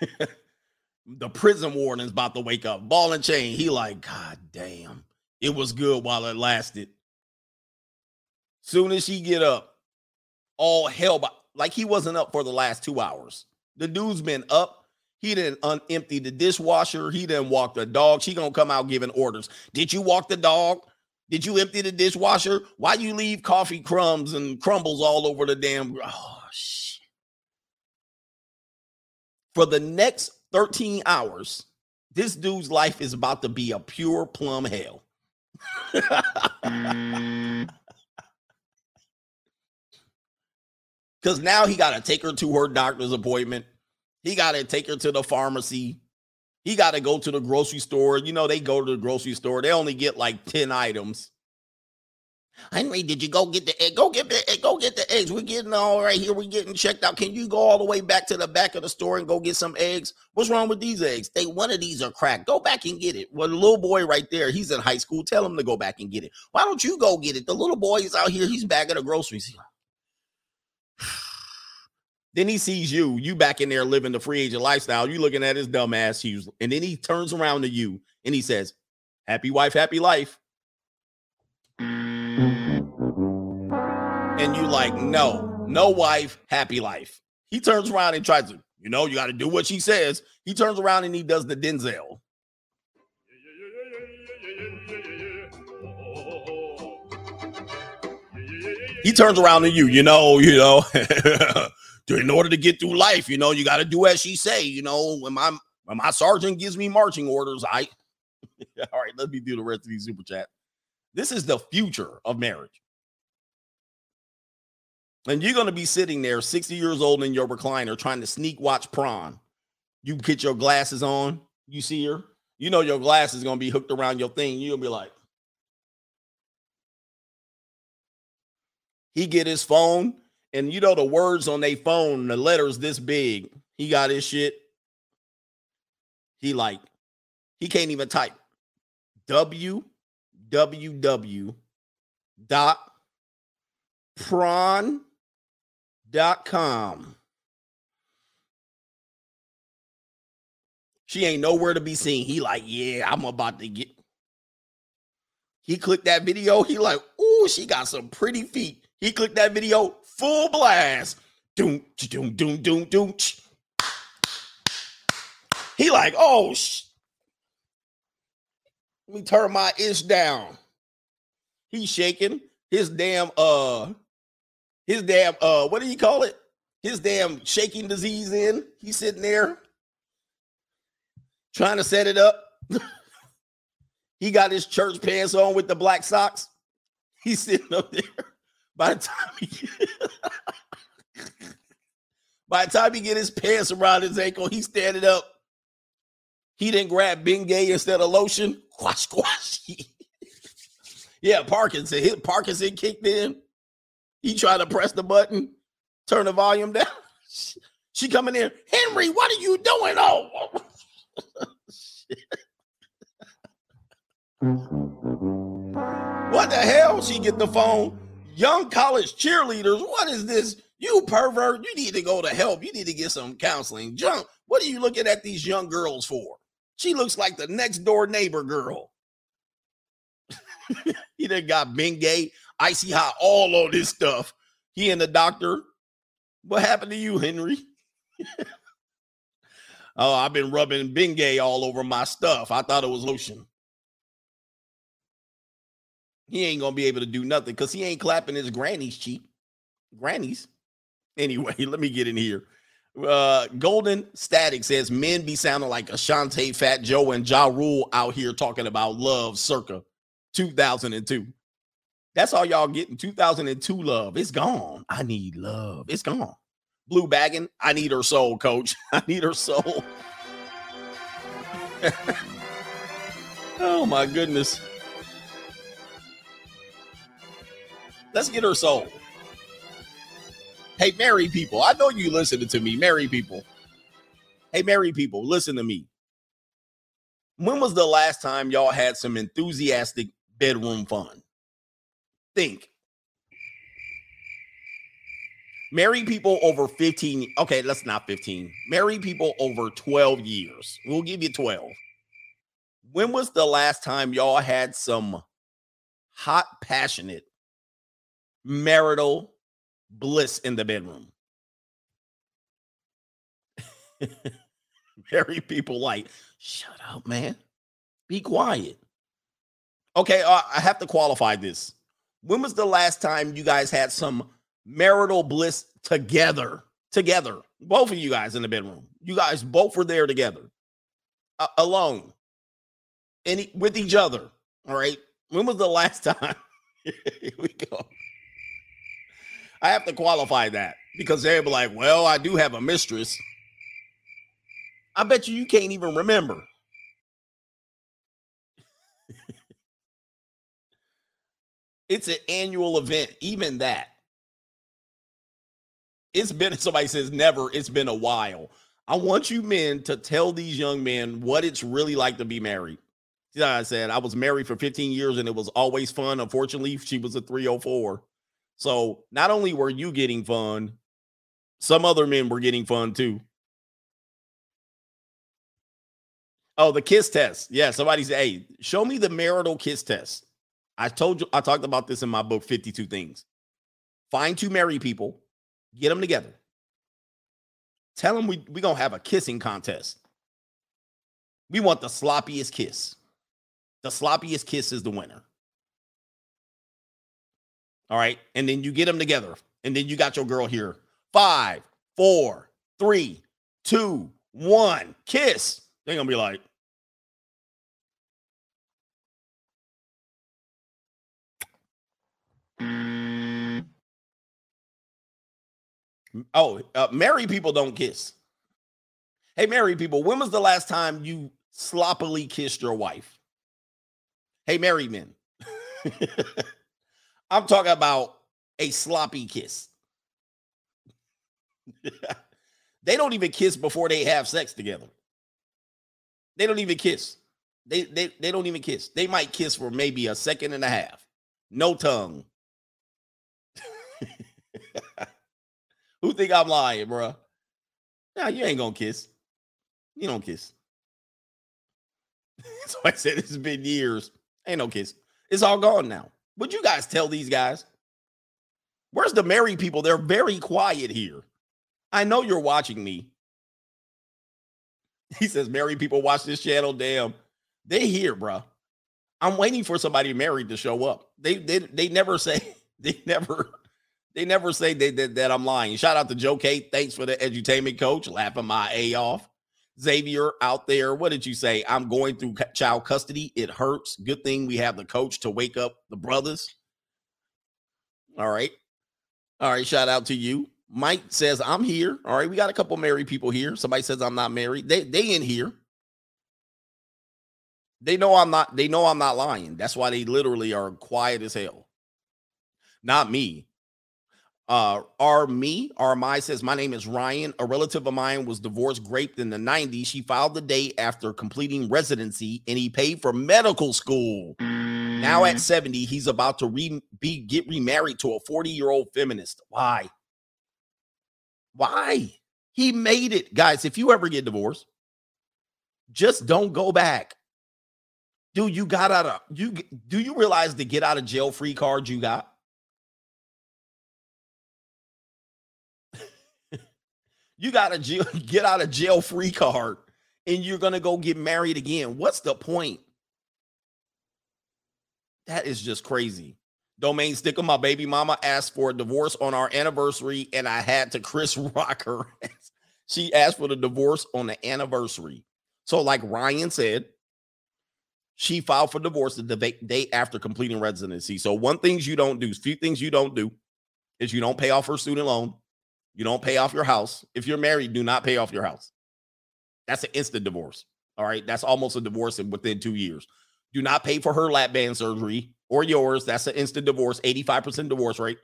the prison warden's about to wake up. Ball and chain. He like, God damn. It was good while it lasted. Soon as she get up, all hell, but like he wasn't up for the last two hours. The dude's been up. He didn't unempty the dishwasher. He didn't walk the dog. She gonna come out giving orders. Did you walk the dog? Did you empty the dishwasher? Why you leave coffee crumbs and crumbles all over the damn? Oh shit! For the next 13 hours, this dude's life is about to be a pure plum hell. Because now he got to take her to her doctor's appointment. He got to take her to the pharmacy. He got to go to the grocery store. You know, they go to the grocery store, they only get like 10 items. Henry, did you go get the egg? Go get the egg. Go get the eggs. We're getting all right here. We're getting checked out. Can you go all the way back to the back of the store and go get some eggs? What's wrong with these eggs? They one of these are cracked. Go back and get it. Well, the little boy right there, he's in high school. Tell him to go back and get it. Why don't you go get it? The little boy is out here. He's back at the groceries. Then he sees you, you back in there living the free agent lifestyle. You looking at his dumb ass Hughes. And then he turns around to you and he says, Happy wife, happy life. And you like, no, no wife, happy life. He turns around and tries to, you know, you got to do what she says. He turns around and he does the Denzel. He turns around to you, you know, you know. in order to get through life, you know, you got to do as she say. You know, when my when my sergeant gives me marching orders, I. All right, let me do the rest of these super chat. This is the future of marriage. And you're going to be sitting there 60 years old in your recliner trying to sneak watch prawn. You get your glasses on, you see her. You know your glasses going to be hooked around your thing. You'll be like, he get his phone and you know the words on their phone, the letters this big. He got his shit. He like, he can't even type. www dot prawn dot com. She ain't nowhere to be seen. He like, yeah, I'm about to get. He clicked that video. He like, ooh, she got some pretty feet. He clicked that video full blast. Doom, doom, doom, doom, doom. He like, oh, sh- let me turn my ish down. He's shaking his damn uh his damn uh what do you call it? His damn shaking disease in. He's sitting there trying to set it up. he got his church pants on with the black socks. He's sitting up there. By the time he by the time he get his pants around his ankle, he's standing up. He didn't grab Bengay instead of lotion. Quash, squash. yeah, Parkinson. His Parkinson kicked in. He tried to press the button, turn the volume down. She coming in, Henry, what are you doing? Oh, what the hell? She get the phone. Young college cheerleaders. What is this? You pervert. You need to go to help. You need to get some counseling. Junk. What are you looking at these young girls for? She looks like the next door neighbor girl. he done got Bengay, icy hot, all of this stuff. He and the doctor. What happened to you, Henry? oh, I've been rubbing Bengay all over my stuff. I thought it was lotion. He ain't gonna be able to do nothing because he ain't clapping his granny's cheek. Grannies. Anyway, let me get in here. Uh Golden Static says men be sounding like Ashanti Fat Joe and Ja Rule out here talking about love circa 2002. That's all y'all getting 2002 love. It's gone. I need love. It's gone. Blue bagging. I need her soul, coach. I need her soul. oh my goodness. Let's get her soul. Hey, married people, I know you listening to me, married people. Hey, married people, listen to me. When was the last time y'all had some enthusiastic bedroom fun? Think. Married people over 15, okay, let's not 15. Married people over 12 years. We'll give you 12. When was the last time y'all had some hot, passionate marital bliss in the bedroom. marry people like, shut up, man. Be quiet. Okay, uh, I have to qualify this. When was the last time you guys had some marital bliss together? Together, both of you guys in the bedroom. You guys both were there together, uh, alone, and with each other. All right. When was the last time? Here we go. I have to qualify that because they'll be like, well, I do have a mistress. I bet you you can't even remember. It's an annual event, even that. It's been, somebody says never, it's been a while. I want you men to tell these young men what it's really like to be married. See, like I said, I was married for 15 years and it was always fun. Unfortunately, she was a 304. So not only were you getting fun, some other men were getting fun too. Oh, the kiss test. Yeah, somebody said, hey, show me the marital kiss test. I told you, I talked about this in my book, 52 Things. Find two married people, get them together. Tell them we, we're going to have a kissing contest. We want the sloppiest kiss. The sloppiest kiss is the winner. All right. And then you get them together. And then you got your girl here. Five, four, three, two, one. Kiss. They're going to be like, Oh, uh, married people don't kiss. Hey, married people, when was the last time you sloppily kissed your wife? Hey, married men. I'm talking about a sloppy kiss. they don't even kiss before they have sex together. They don't even kiss. They, they they don't even kiss. They might kiss for maybe a second and a half. No tongue. Who think I'm lying, bro? Nah, you ain't gonna kiss. You don't kiss. so I said it's been years. Ain't no kiss. It's all gone now. Would you guys tell these guys? Where's the married people? They're very quiet here. I know you're watching me. He says, married people watch this channel. Damn, they here, bro. I'm waiting for somebody married to show up. They they they never say they never they never say they, that, that I'm lying. Shout out to Joe Kate. Thanks for the edutainment coach. Laughing my A off. Xavier out there. What did you say? I'm going through child custody. It hurts. Good thing we have the coach to wake up the brothers. All right. All right. Shout out to you. Mike says, I'm here. All right. We got a couple married people here. Somebody says I'm not married. They they in here. They know I'm not, they know I'm not lying. That's why they literally are quiet as hell. Not me. Uh, R me, R my says, My name is Ryan. A relative of mine was divorced, raped in the 90s. She filed the day after completing residency and he paid for medical school. Now at 70, he's about to re- be get remarried to a 40 year old feminist. Why? Why? He made it. Guys, if you ever get divorced, just don't go back. Dude, you got out of you do you realize the get out of jail free card you got? You got a jail, get out of jail free card and you're gonna go get married again. What's the point? That is just crazy. Domain sticker, my baby mama asked for a divorce on our anniversary, and I had to Chris Rock her. she asked for the divorce on the anniversary. So, like Ryan said, she filed for divorce the day after completing residency. So, one things you don't do, few things you don't do, is you don't pay off her student loan. You don't pay off your house. If you're married, do not pay off your house. That's an instant divorce. All right. That's almost a divorce in- within two years. Do not pay for her lap band surgery or yours. That's an instant divorce, 85% divorce rate.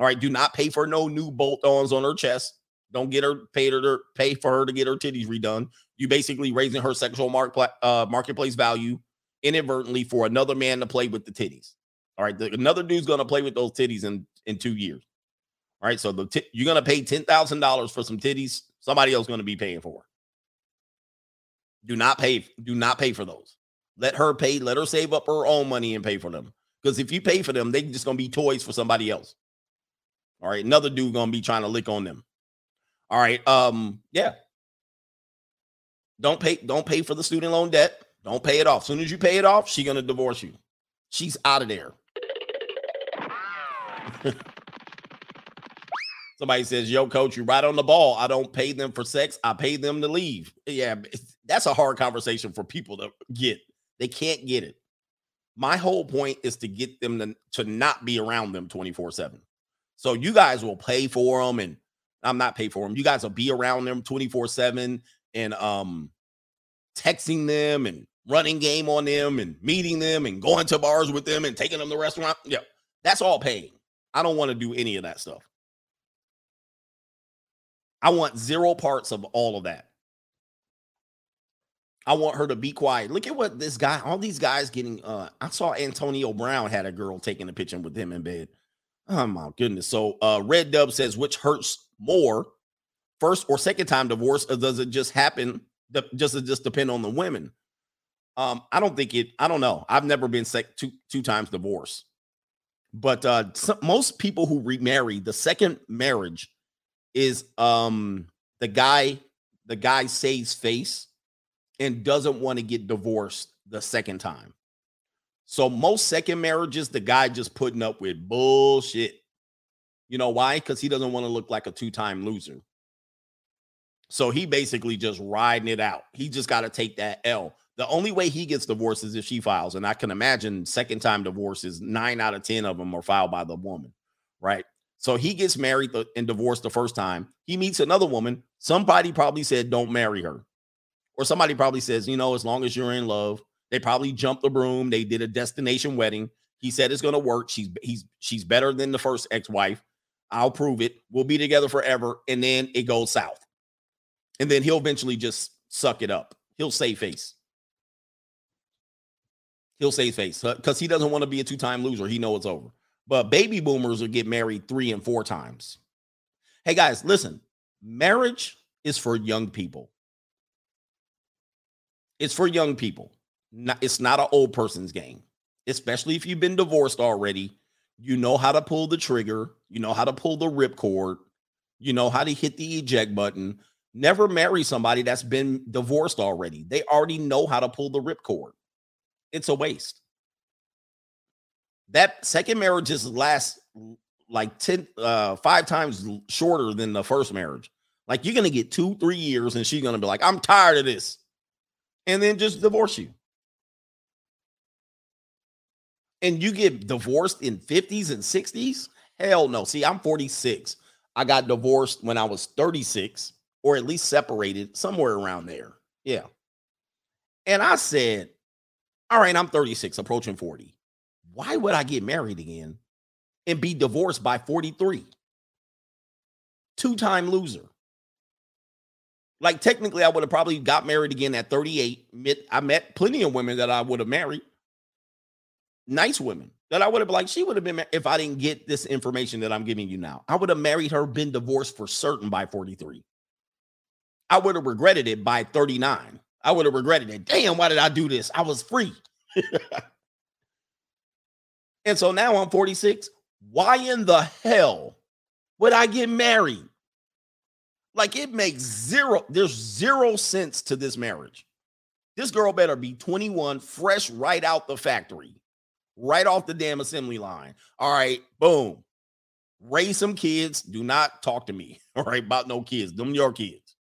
All right. Do not pay for no new bolt ons on her chest. Don't get her paid her to pay for her to get her titties redone. You basically raising her sexual mark, uh, marketplace value inadvertently for another man to play with the titties. All right. The, another dude's to play with those titties in, in two years. Right. So the t- you're going to pay $10,000 for some titties. Somebody else going to be paying for. Do not pay. Do not pay for those. Let her pay. Let her save up her own money and pay for them. Because if you pay for them, they just gonna be toys for somebody else. All right, another dude gonna be trying to lick on them. All right, um, yeah. Don't pay, don't pay for the student loan debt. Don't pay it off. Soon as you pay it off, she gonna divorce you. She's out of there. Somebody says, "Yo, coach, you right on the ball. I don't pay them for sex. I pay them to leave." Yeah, that's a hard conversation for people to get. They can't get it. My whole point is to get them to, to not be around them 24 7. So you guys will pay for them, and I'm not pay for them. You guys will be around them 24 7 and um texting them and running game on them and meeting them and going to bars with them and taking them to restaurant. Yeah, that's all paying. I don't want to do any of that stuff. I want zero parts of all of that. I want her to be quiet. Look at what this guy, all these guys getting. Uh, I saw Antonio Brown had a girl taking a picture with him in bed. Oh my goodness. So uh Red Dub says, which hurts more, first or second time divorce, or does it just happen? Just it just depend on the women. Um, I don't think it, I don't know. I've never been sec- two two times divorced. But uh some, most people who remarry, the second marriage is um the guy, the guy saves face and doesn't want to get divorced the second time. So most second marriages, the guy just putting up with bullshit. You know why? Because he doesn't want to look like a two-time loser. So he basically just riding it out. He just got to take that L. The only way he gets divorced is if she files. And I can imagine second time divorces, nine out of 10 of them are filed by the woman, right? So he gets married and divorced the first time. He meets another woman. Somebody probably said, don't marry her. Or somebody probably says, you know, as long as you're in love, they probably jumped the broom. They did a destination wedding. He said it's gonna work. She's he's she's better than the first ex-wife. I'll prove it. We'll be together forever. And then it goes south. And then he'll eventually just suck it up. He'll save face. He'll save face because he doesn't want to be a two-time loser. He know it's over. But baby boomers will get married three and four times. Hey guys, listen. Marriage is for young people. It's for young people. It's not an old person's game, especially if you've been divorced already. You know how to pull the trigger, you know how to pull the ripcord, you know how to hit the eject button. Never marry somebody that's been divorced already. They already know how to pull the ripcord. It's a waste. That second marriage just lasts like 10 uh 5 times shorter than the first marriage. Like you're to get 2 3 years and she's to be like, "I'm tired of this." And then just divorce you. and you get divorced in 50s and 60s? Hell no. See, I'm 46. I got divorced when I was 36, or at least separated somewhere around there. Yeah. And I said, All right, I'm 36, approaching 40. Why would I get married again and be divorced by 43? Two time loser. Like, technically, I would have probably got married again at 38. Met- I met plenty of women that I would have married nice women that I would have like she would have been if I didn't get this information that I'm giving you now. I would have married her, been divorced for certain by 43. I would have regretted it by 39. I would have regretted it. Damn, why did I do this? I was free. and so now I'm 46. Why in the hell would I get married? Like it makes zero, there's zero sense to this marriage. This girl better be 21, fresh right out the factory right off the damn assembly line. All right, boom. Raise some kids. Do not talk to me. All right, about no kids. Them your kids.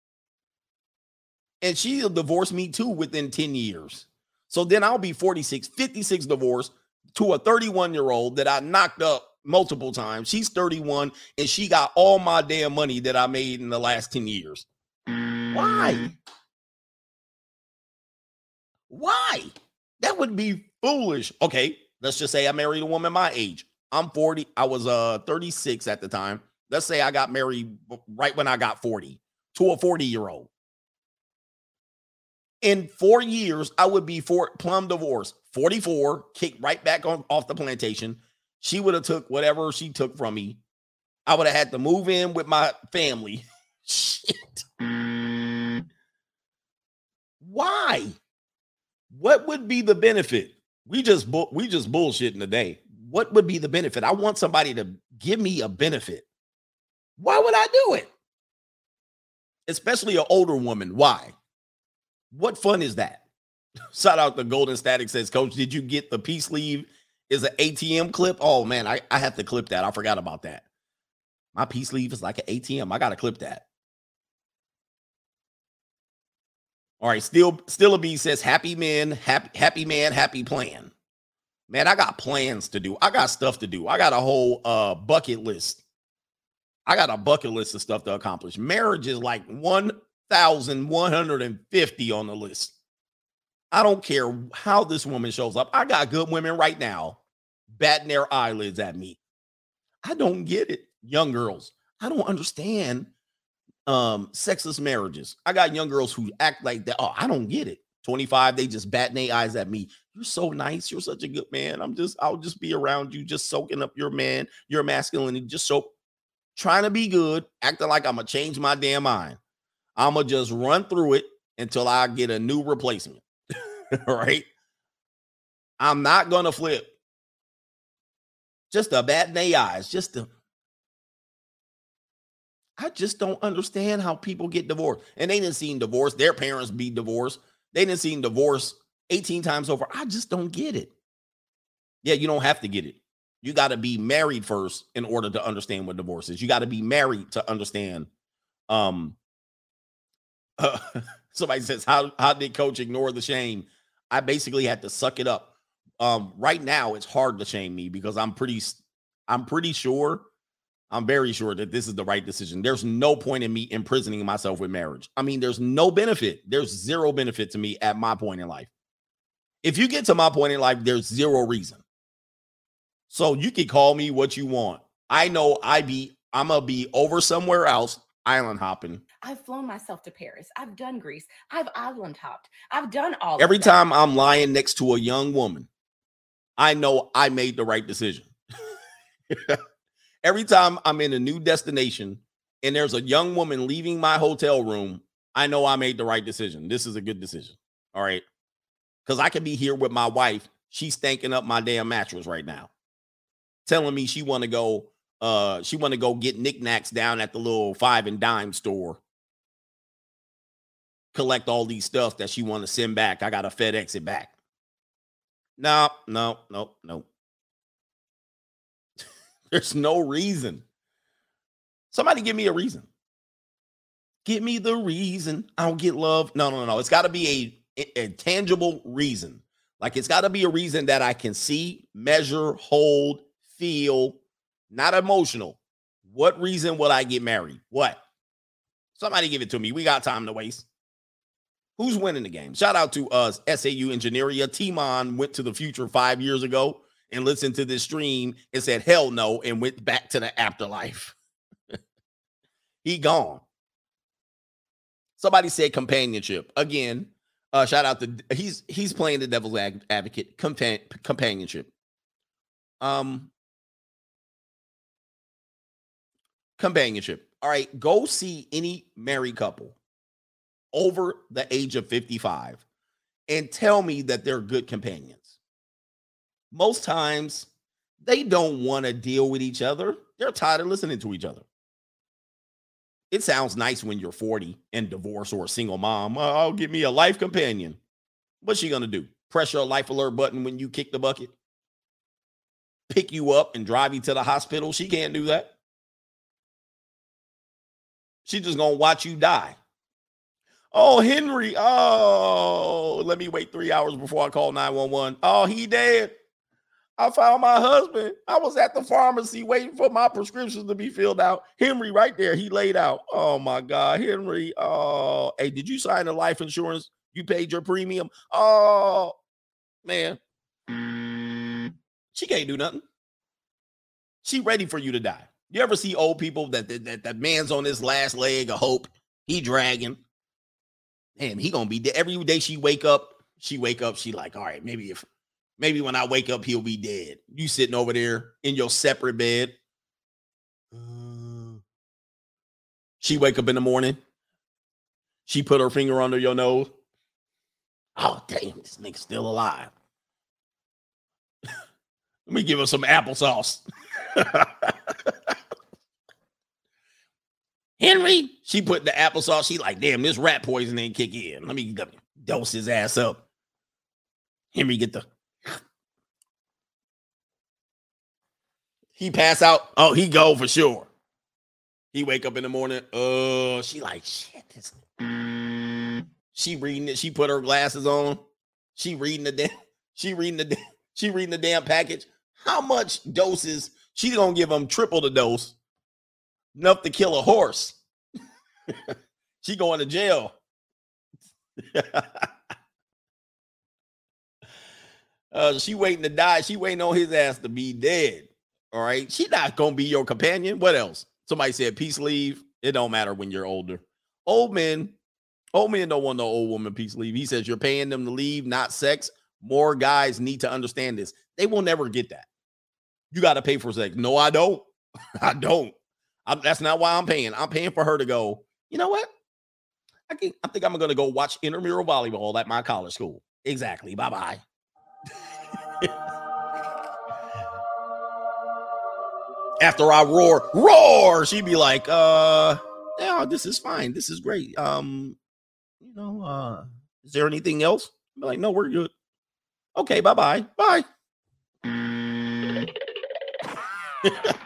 And she'll divorce me too within 10 years. So then I'll be 46, 56 divorce to a 31 year old that I knocked up multiple times. She's 31 and she got all my damn money that I made in the last 10 years. Why? Why? That would be foolish. Okay, let's just say I married a woman my age. I'm 40. I was uh 36 at the time. Let's say I got married right when I got 40 to a 40 year old. In four years, I would be for plum divorce. 44, kicked right back on off the plantation. She would have took whatever she took from me. I would have had to move in with my family. Shit. Why? What would be the benefit? We just bu- we just bullshitting today. What would be the benefit? I want somebody to give me a benefit. Why would I do it? Especially an older woman. Why? What fun is that? Shout out to Golden Static says, Coach, did you get the peace leave? Is an ATM clip? Oh man, I, I have to clip that. I forgot about that. My peace leave is like an ATM. I gotta clip that. All right, still still a B says happy man, happy happy man, happy plan. Man, I got plans to do. I got stuff to do. I got a whole uh bucket list. I got a bucket list of stuff to accomplish. Marriage is like 1,150 on the list. I don't care how this woman shows up. I got good women right now batting their eyelids at me. I don't get it. Young girls, I don't understand um sexless marriages. I got young girls who act like that. Oh, I don't get it. 25, they just batting their eyes at me. You're so nice. You're such a good man. I'm just, I'll just be around you, just soaking up your man, your masculinity, just so trying to be good, acting like I'm gonna change my damn mind. I'm gonna just run through it until I get a new replacement. right? I'm not gonna flip. Just a bat in eyes, just to I just don't understand how people get divorced. And they didn't see divorce. Their parents be divorced. They didn't see divorce 18 times over. I just don't get it. Yeah, you don't have to get it. You got to be married first in order to understand what divorce is. You got to be married to understand. Um, uh, somebody says, "How how did coach ignore the shame?" I basically had to suck it up. Um, right now, it's hard to shame me because I'm pretty, I'm pretty sure, I'm very sure that this is the right decision. There's no point in me imprisoning myself with marriage. I mean, there's no benefit. There's zero benefit to me at my point in life. If you get to my point in life, there's zero reason. So you can call me what you want. I know I be I'm gonna be over somewhere else island hopping. I've flown myself to Paris. I've done Greece. I've island hopped. I've done all Every that. time I'm lying next to a young woman, I know I made the right decision. Every time I'm in a new destination and there's a young woman leaving my hotel room, I know I made the right decision. This is a good decision. All right. Because I could be here with my wife. She's stanking up my damn mattress right now. Telling me she want to go, uh, she want to go get knickknacks down at the little five and dime store. Collect all these stuff that she want to send back. I gotta FedEx it back. No, no, no, no. There's no reason. Somebody give me a reason. Give me the reason I don't get love. No, no, no. It's got to be a, a, tangible reason. Like it's got to be a reason that I can see, measure, hold, feel, not emotional. What reason will I get married? What? Somebody give it to me. We got time to waste. Who's winning the game? Shout out to us, SAU Engineeria. Timon went to the future five years ago and listened to this stream and said, hell no, and went back to the afterlife. he gone. Somebody said companionship. Again, uh, shout out to he's he's playing the devil's advocate. Compan- companionship. Um companionship. All right, go see any married couple over the age of 55 and tell me that they're good companions. Most times they don't want to deal with each other. They're tired of listening to each other. It sounds nice when you're 40 and divorced or a single mom. Oh, get me a life companion. What's she going to do? Press your life alert button when you kick the bucket? Pick you up and drive you to the hospital? She can't do that. She's just going to watch you die. Oh, Henry. Oh, let me wait three hours before I call 911. Oh, he dead. I found my husband. I was at the pharmacy waiting for my prescriptions to be filled out. Henry, right there, he laid out. Oh my God, Henry. Oh, hey, did you sign the life insurance? You paid your premium? Oh, man. She can't do nothing. She ready for you to die. You ever see old people that that, that, man's on his last leg of hope? He dragging. Man, he gonna be dead. Every day she wake up, she wake up, she like, all right, maybe if maybe when I wake up, he'll be dead. You sitting over there in your separate bed. Uh, she wake up in the morning. She put her finger under your nose. Oh, damn, this nigga's still alive. Let me give her some applesauce. Henry, she put the applesauce. She like, damn, this rat poison ain't kick in. Let me dose his ass up. Henry get the. He pass out. Oh, he go for sure. He wake up in the morning. Uh, she like shit. This. She reading it. She put her glasses on. She reading the damn. She reading the. She reading the damn package. How much doses? She gonna give him triple the dose. Enough to kill a horse. she going to jail. uh, she waiting to die. She waiting on his ass to be dead. All right. She not gonna be your companion. What else? Somebody said peace leave. It don't matter when you're older. Old men, old men don't want no old woman peace leave. He says you're paying them to leave, not sex. More guys need to understand this. They will never get that. You got to pay for sex. No, I don't. I don't. I'm, that's not why I'm paying. I'm paying for her to go. You know what? I can, I think I'm going to go watch intramural volleyball at my college school. Exactly. Bye bye. After I roar, roar, she'd be like, uh, yeah, this is fine. This is great. Um, you know, uh, is there anything else? I'd be like, no, we're good. Okay, Bye bye bye.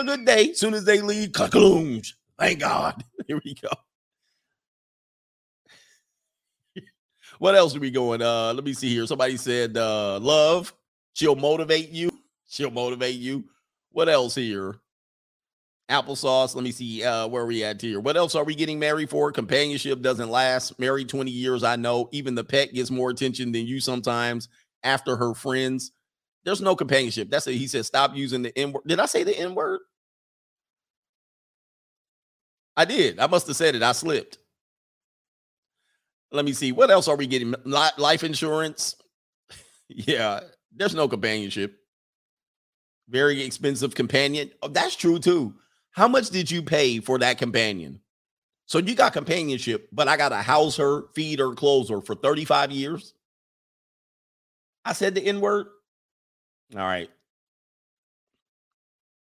A good day. Soon as they leave. Thank God. Here we go. what else are we going? Uh, let me see here. Somebody said uh love. She'll motivate you. She'll motivate you. What else here? Applesauce. Let me see uh where are we at here. What else are we getting married for? Companionship doesn't last. Married 20 years, I know. Even the pet gets more attention than you sometimes after her friends. There's no companionship. That's it. He said, stop using the N word. Did I say the N word? I did. I must have said it. I slipped. Let me see. What else are we getting? Life insurance. yeah, there's no companionship. Very expensive companion. Oh, that's true too. How much did you pay for that companion? So you got companionship, but I got to house her, feed her, clothe her for 35 years. I said the N word. All right.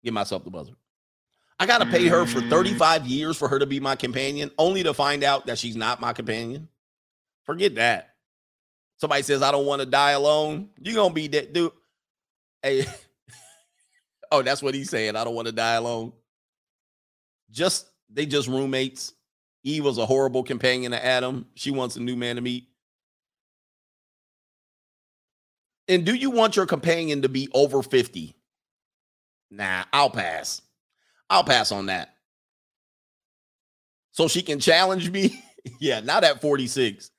Give myself the buzzer. I got to pay her for 35 years for her to be my companion, only to find out that she's not my companion. Forget that. Somebody says, I don't want to die alone. You're going to be that dude. Hey, oh, that's what he's saying. I don't want to die alone. Just, they just roommates. Eve was a horrible companion to Adam. She wants a new man to meet. And do you want your companion to be over 50? Nah, I'll pass. I'll pass on that. So she can challenge me? yeah, not at 46.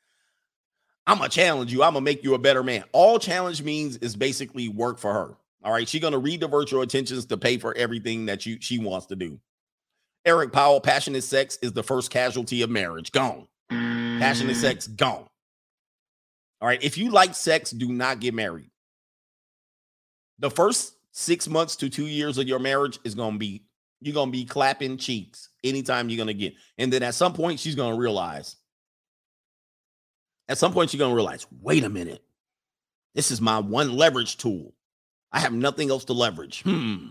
I'm gonna challenge you. I'm gonna make you a better man. All challenge means is basically work for her. All right. She's gonna redivert your attentions to pay for everything that you she wants to do. Eric Powell, passionate sex is the first casualty of marriage. Gone. Passionate sex, gone. All right. If you like sex, do not get married. The first six months to two years of your marriage is gonna be you're gonna be clapping cheeks anytime you're gonna get. And then at some point, she's gonna realize. At some point, you're gonna realize, wait a minute. This is my one leverage tool. I have nothing else to leverage. Hmm.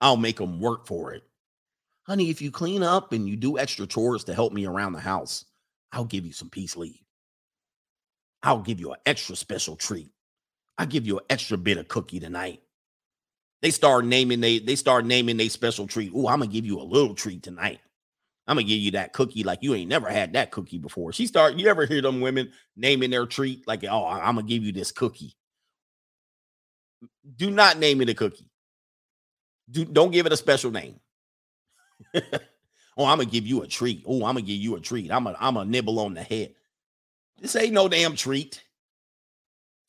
I'll make them work for it. Honey, if you clean up and you do extra chores to help me around the house, I'll give you some peace leave. I'll give you an extra special treat. I'll give you an extra bit of cookie tonight. They start naming they they start naming they special treat. Oh, I'm gonna give you a little treat tonight. I'm gonna give you that cookie like you ain't never had that cookie before. She start. You ever hear them women naming their treat like, oh, I'm gonna give you this cookie. Do not name it a cookie. Do don't give it a special name. oh, I'm gonna give you a treat. Oh, I'm gonna give you a treat. I'm a I'm a nibble on the head. This ain't no damn treat.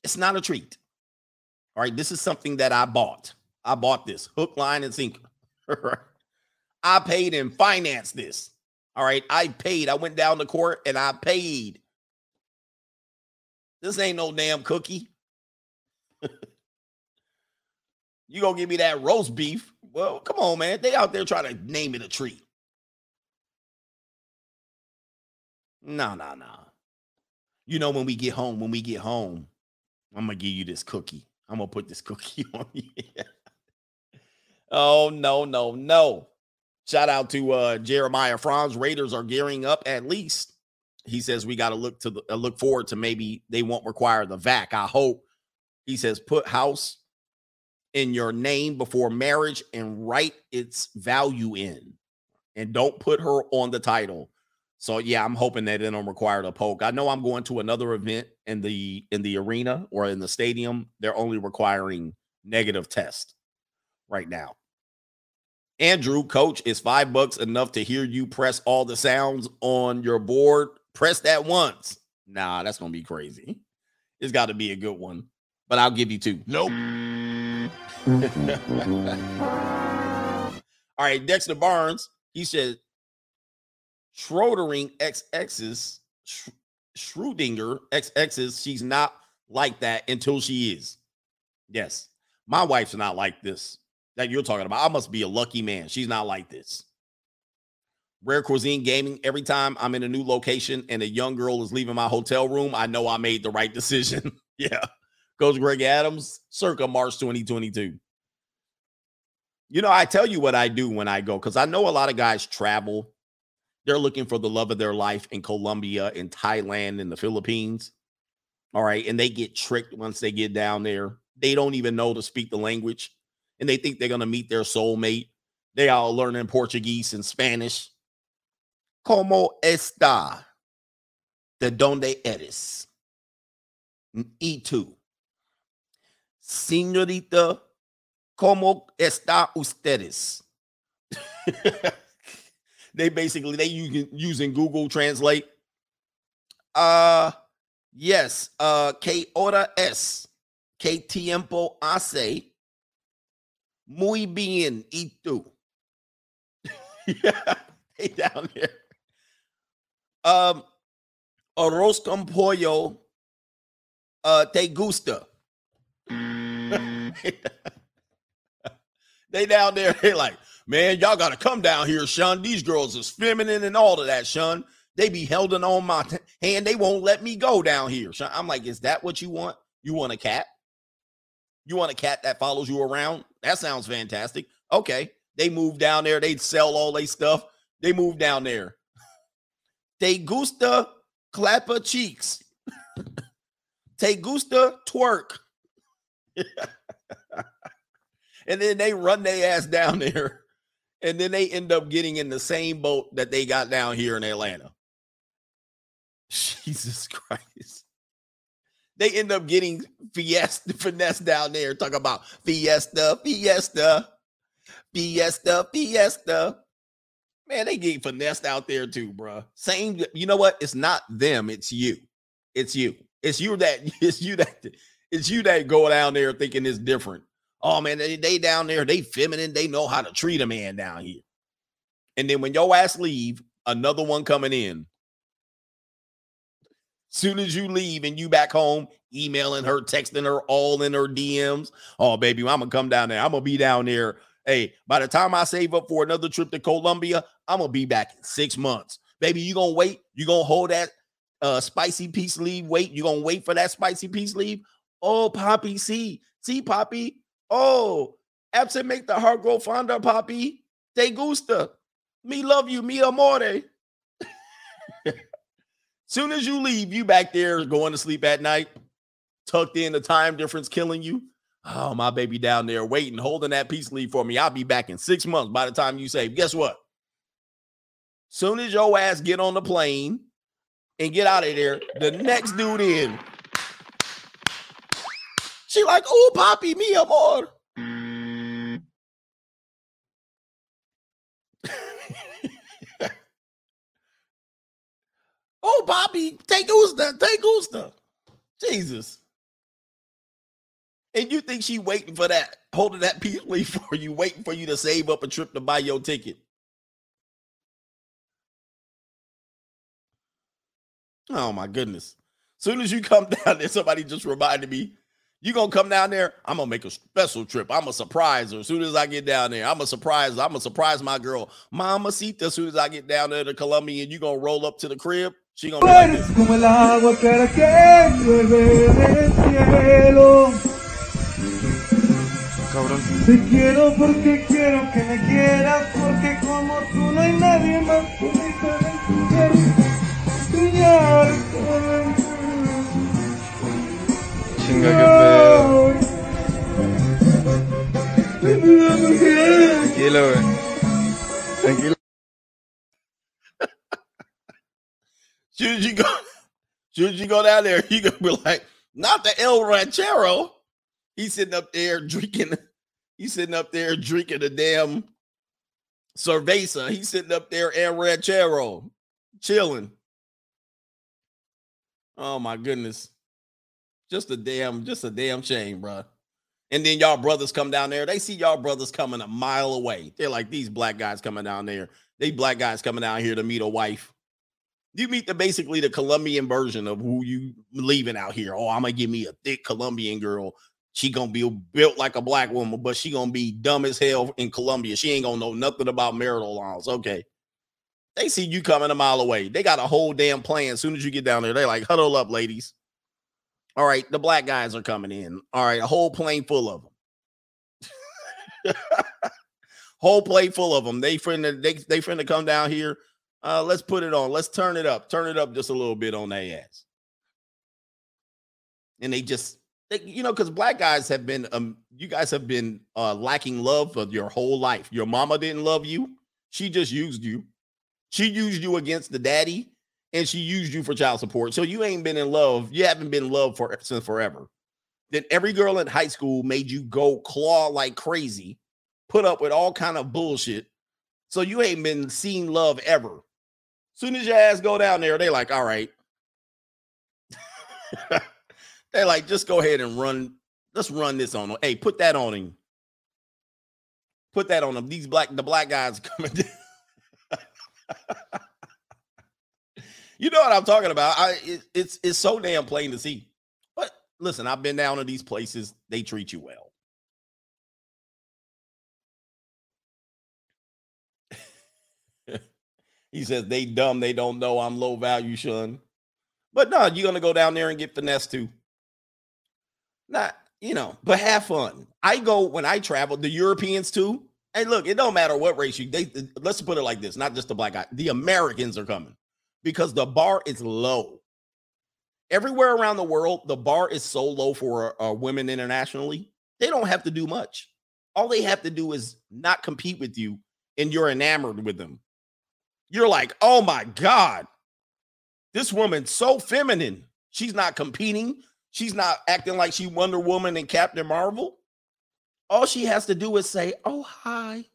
It's not a treat. All right, this is something that I bought. I bought this hook, line, and sinker. I paid and financed this. All right, I paid. I went down to court and I paid. This ain't no damn cookie. you gonna give me that roast beef? Well, come on, man. They out there trying to name it a treat. No, no, no. You know, when we get home, when we get home, I'm gonna give you this cookie. I'm gonna put this cookie on you. Oh no, no, no. Shout out to uh Jeremiah Franz. Raiders are gearing up at least. He says we got to look to the, uh, look forward to maybe they won't require the VAC. I hope. He says put house in your name before marriage and write its value in, and don't put her on the title. So yeah, I'm hoping that they don't require the poke. I know I'm going to another event in the in the arena or in the stadium. They're only requiring negative test right now. Andrew, coach, is five bucks enough to hear you press all the sounds on your board? Press that once. Nah, that's gonna be crazy. It's got to be a good one, but I'll give you two. Nope. all right, Dexter Barnes. He said Schrodering XX's Sch- Schrodinger XX's. She's not like that until she is. Yes, my wife's not like this that you're talking about. I must be a lucky man. She's not like this. Rare Cuisine Gaming. Every time I'm in a new location and a young girl is leaving my hotel room, I know I made the right decision. yeah. Coach Greg Adams, circa March 2022. You know, I tell you what I do when I go because I know a lot of guys travel. They're looking for the love of their life in Colombia, in Thailand, in the Philippines. All right. And they get tricked once they get down there. They don't even know to speak the language and they think they're going to meet their soulmate. They all learning Portuguese and Spanish. ¿Cómo está? The dónde eres? Y tú. Señorita, ¿cómo está ustedes? they basically they using Google Translate. Uh yes, uh que hora es? Que tiempo hace? Muy bien, y tú. yeah, they down there. Um, arroz con pollo, uh, te gusta. they down there, they like, man, y'all got to come down here, Sean. These girls is feminine and all of that, Sean. They be holding on my t- hand. They won't let me go down here. Sean. I'm like, is that what you want? You want a cat? You want a cat that follows you around? That sounds fantastic. Okay. They move down there. They sell all their stuff. They move down there. Te gusta clapper cheeks. Te gusta twerk. and then they run their ass down there. And then they end up getting in the same boat that they got down here in Atlanta. Jesus Christ they end up getting fiesta finesse down there. Talk about fiesta, fiesta, fiesta, fiesta. Man, they get finessed out there too, bro. Same, you know what? It's not them, it's you. It's you. It's you that it's you that it's you that go down there thinking it's different. Oh man, they, they down there, they feminine, they know how to treat a man down here. And then when your ass leave, another one coming in Soon as you leave and you back home, emailing her, texting her, all in her DMs. Oh, baby, I'm gonna come down there. I'm gonna be down there. Hey, by the time I save up for another trip to Colombia, I'm gonna be back in six months. Baby, you gonna wait? You gonna hold that uh spicy peace leave? Wait, you gonna wait for that spicy peace leave? Oh, Poppy, see, see, Poppy. Oh, absent make the heart grow fonder, Poppy. Te gusta. Me love you, me amore. Soon as you leave, you back there going to sleep at night, tucked in, the time difference killing you. Oh, my baby down there waiting, holding that peace leave for me. I'll be back in six months by the time you say, guess what? Soon as your ass get on the plane and get out of there, the next dude in. She like, oh, Poppy, me amor. Oh, Bobby, take Gusta, take Gusta. Jesus. And you think she waiting for that, holding that peace leaf for you, waiting for you to save up a trip to buy your ticket. Oh my goodness. Soon as you come down there, somebody just reminded me, you gonna come down there? I'm gonna make a special trip. I'm a surprise her as soon as I get down there. I'm a surprise. I'm gonna surprise my girl, Mama Sita. As soon as I get down there to Colombia, and you gonna roll up to the crib. She gonna be like this. cabrón. Te quiero porque quiero que me quieras, porque como tú no hay nadie más bonito en el brillar Chinga, qué pedo. Tranquilo, güey. Tranquilo. As you go, as you go down there, you gonna be like, not the El Ranchero. He's sitting up there drinking. He's sitting up there drinking a damn cerveza. He's sitting up there El Ranchero, chilling. Oh my goodness, just a damn, just a damn shame, bro. And then y'all brothers come down there. They see y'all brothers coming a mile away. They're like these black guys coming down there. These black guys coming down here to meet a wife. You meet the basically the Colombian version of who you leaving out here. Oh, I'm gonna give me a thick Colombian girl. She gonna be built like a black woman, but she gonna be dumb as hell in Colombia. She ain't gonna know nothing about marital laws. Okay. They see you coming a mile away. They got a whole damn plan. As soon as you get down there, they're like, huddle up, ladies. All right, the black guys are coming in. All right, a whole plane full of them. whole plate full of them. They finna they they finna come down here. Uh, let's put it on. Let's turn it up. Turn it up just a little bit on their ass. And they just, they, you know, because black guys have been, um, you guys have been uh, lacking love for your whole life. Your mama didn't love you. She just used you. She used you against the daddy, and she used you for child support. So you ain't been in love. You haven't been in love for since forever. Then every girl in high school made you go claw like crazy, put up with all kind of bullshit. So you ain't been seen love ever. Soon as your ass go down there, they like, all right. they like, just go ahead and run. Let's run this on him. Hey, put that on him. Put that on him. These black, the black guys coming. you know what I'm talking about. I it, it's it's so damn plain to see. But listen, I've been down to these places. They treat you well. He says they dumb, they don't know I'm low value, Sean. But no, you're gonna go down there and get finesse too. Not, you know, but have fun. I go when I travel, the Europeans too. Hey, look, it don't matter what race you they let's put it like this, not just the black guy, the Americans are coming because the bar is low. Everywhere around the world, the bar is so low for uh, women internationally, they don't have to do much. All they have to do is not compete with you, and you're enamored with them you're like, oh my God, this woman's so feminine. She's not competing. She's not acting like she Wonder Woman and Captain Marvel. All she has to do is say, oh, hi.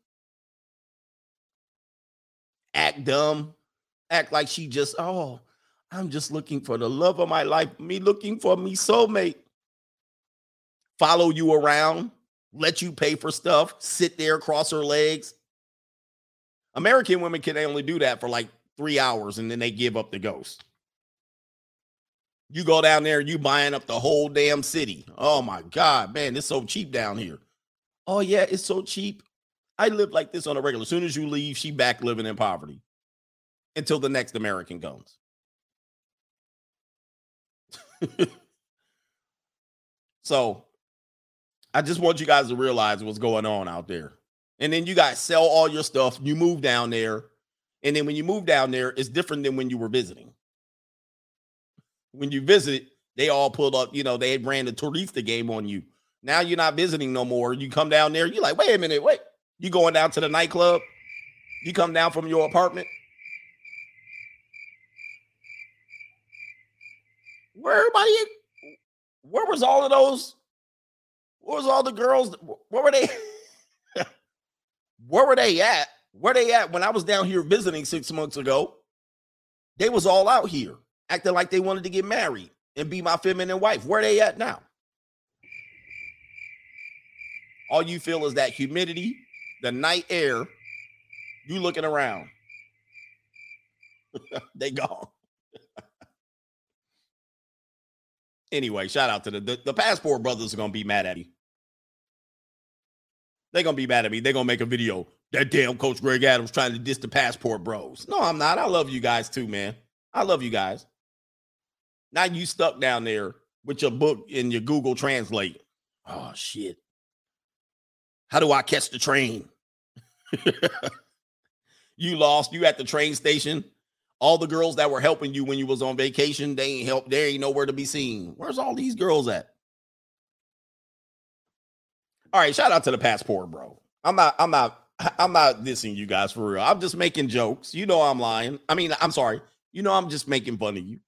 Act dumb. Act like she just, oh, I'm just looking for the love of my life. Me looking for me soulmate. Follow you around, let you pay for stuff, sit there, cross her legs, American women can only do that for like three hours and then they give up the ghost. You go down there, you buying up the whole damn city. Oh my God, man, it's so cheap down here. Oh, yeah, it's so cheap. I live like this on a regular. As soon as you leave, she back living in poverty until the next American comes. so I just want you guys to realize what's going on out there and then you guys sell all your stuff. You move down there, and then when you move down there, it's different than when you were visiting. When you visit, they all pulled up. You know, they ran the turista game on you. Now you're not visiting no more. You come down there. You're like, wait a minute, wait. You going down to the nightclub? You come down from your apartment. Where everybody? Where was all of those? Where was all the girls? Where were they? Where were they at? Where they at when I was down here visiting six months ago? They was all out here acting like they wanted to get married and be my feminine wife. Where they at now? All you feel is that humidity, the night air. You looking around. they gone. anyway, shout out to the, the, the passport brothers are gonna be mad at you. They're gonna be mad at me. They're gonna make a video. That damn coach Greg Adams trying to diss the passport bros. No, I'm not. I love you guys too, man. I love you guys. Now you stuck down there with your book and your Google Translate. Oh shit. How do I catch the train? you lost. You at the train station. All the girls that were helping you when you was on vacation, they ain't help. They ain't nowhere to be seen. Where's all these girls at? All right, shout out to the passport, bro. I'm not. I'm not. I'm not dissing you guys for real. I'm just making jokes. You know I'm lying. I mean, I'm sorry. You know I'm just making fun of you.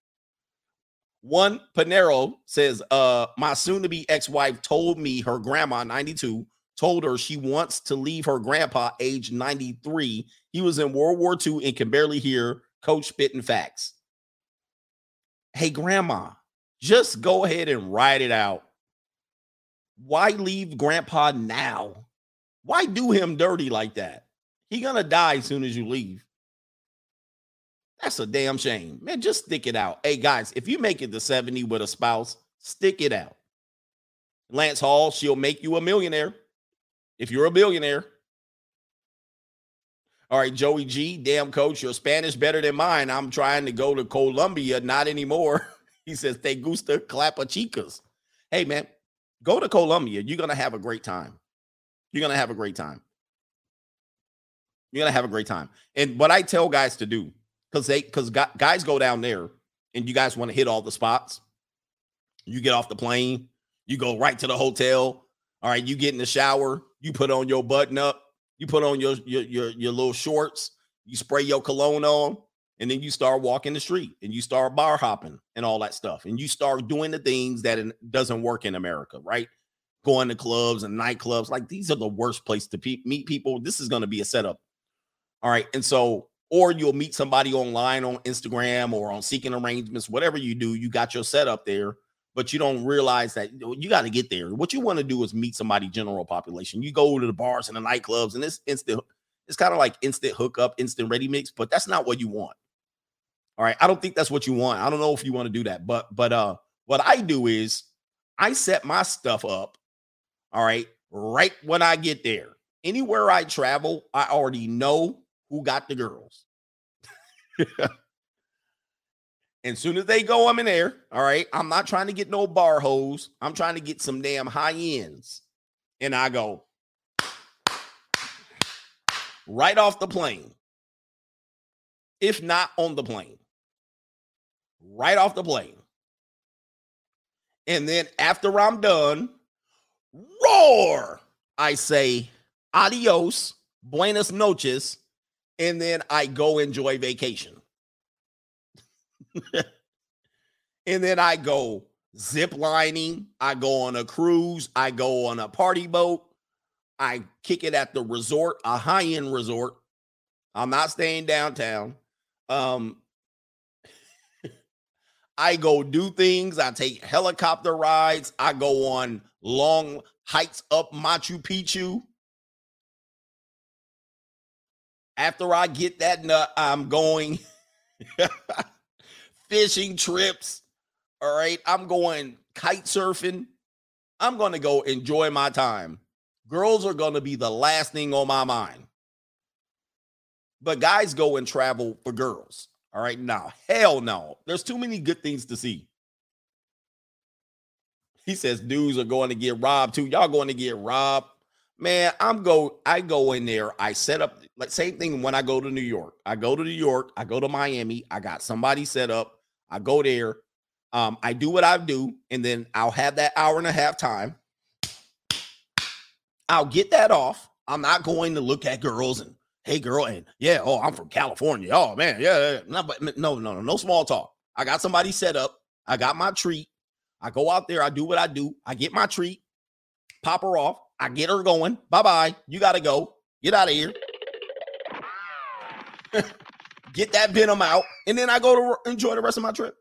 One Panero says, uh, my soon-to-be ex-wife told me her grandma, 92, told her she wants to leave her grandpa, age 93. He was in World War II and can barely hear coach spitting facts. Hey, grandma, just go ahead and write it out. Why leave grandpa now? Why do him dirty like that? He gonna die as soon as you leave. That's a damn shame. Man, just stick it out. Hey, guys, if you make it to 70 with a spouse, stick it out. Lance Hall, she'll make you a millionaire if you're a billionaire. All right, Joey G, damn coach, your Spanish better than mine. I'm trying to go to Colombia, not anymore. he says, Te gusta clapa chicas. Hey, man, go to Colombia. You're going to have a great time. You're going to have a great time. You're going to have a great time. And what I tell guys to do, because they because guys go down there and you guys want to hit all the spots. You get off the plane, you go right to the hotel. All right, you get in the shower, you put on your button up, you put on your your your, your little shorts, you spray your cologne on, and then you start walking the street and you start bar hopping and all that stuff, and you start doing the things that doesn't work in America, right? Going to clubs and nightclubs, like these are the worst place to pe- meet people. This is going to be a setup. All right, and so or you'll meet somebody online on Instagram or on seeking arrangements, whatever you do, you got your setup there, but you don't realize that you got to get there. What you want to do is meet somebody general population. You go to the bars and the nightclubs, and it's instant, it's kind of like instant hookup, instant ready mix, but that's not what you want. All right. I don't think that's what you want. I don't know if you want to do that, but but uh what I do is I set my stuff up, all right, right when I get there. Anywhere I travel, I already know who got the girls. and as soon as they go, I'm in there. All right. I'm not trying to get no bar hoes. I'm trying to get some damn high ends. And I go right off the plane. If not on the plane. Right off the plane. And then after I'm done, roar. I say adios, buenas noches, and then I go enjoy vacation. and then I go zip lining, I go on a cruise, I go on a party boat, I kick it at the resort, a high-end resort. I'm not staying downtown. Um I go do things, I take helicopter rides, I go on long hikes up Machu Picchu. After I get that nut, I'm going fishing trips. All right. I'm going kite surfing. I'm going to go enjoy my time. Girls are going to be the last thing on my mind. But guys go and travel for girls. All right. Now, hell no. There's too many good things to see. He says dudes are going to get robbed too. Y'all going to get robbed. Man, I'm go. I go in there. I set up like same thing when I go to New York. I go to New York. I go to Miami. I got somebody set up. I go there. Um, I do what I do, and then I'll have that hour and a half time. I'll get that off. I'm not going to look at girls and hey, girl, and yeah, oh, I'm from California. Oh man, yeah, yeah. No, but no, no, no, no small talk. I got somebody set up. I got my treat. I go out there. I do what I do. I get my treat. Pop her off. I get her going. Bye bye. You got to go. Get out of here. get that venom out. And then I go to enjoy the rest of my trip.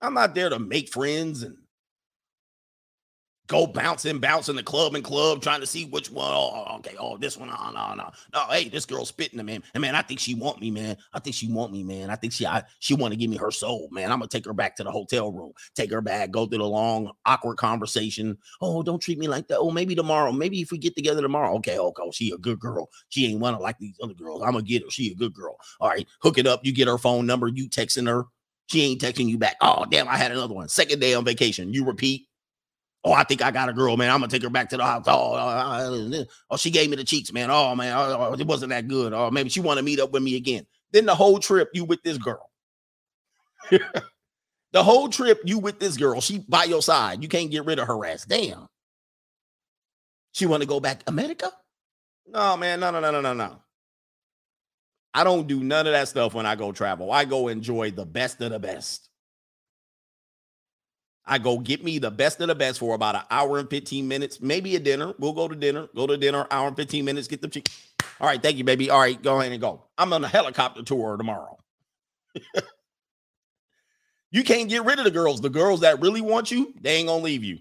I'm not there to make friends and go bouncing, bouncing the club and club, trying to see which one. Oh, oh, okay. Oh, this one. Oh, no, no, no. Hey, this girl spitting man. And man, I think she want me, man. I think she want me, man. I think she, I, she want to give me her soul, man. I'm gonna take her back to the hotel room, take her back, go through the long, awkward conversation. Oh, don't treat me like that. Oh, maybe tomorrow. Maybe if we get together tomorrow. Okay, okay. Oh, she a good girl. She ain't wanna like these other girls. I'm gonna get her. She a good girl. All right, hook it up. You get her phone number. You texting her. She ain't texting you back. Oh, damn, I had another one. Second day on vacation. You repeat Oh, I think I got a girl, man. I'm gonna take her back to the house. Oh, uh, uh, oh, she gave me the cheeks, man. Oh man, oh, oh, it wasn't that good. Oh, maybe she want to meet up with me again. Then the whole trip you with this girl. the whole trip you with this girl, she by your side. You can't get rid of her ass. Damn. She want to go back America? No, man. No, no, no, no, no, no. I don't do none of that stuff when I go travel. I go enjoy the best of the best. I go get me the best of the best for about an hour and 15 minutes, maybe a dinner. We'll go to dinner, go to dinner, hour and 15 minutes, get the chick. All right, thank you, baby. All right, go ahead and go. I'm on a helicopter tour tomorrow. you can't get rid of the girls. The girls that really want you, they ain't gonna leave you.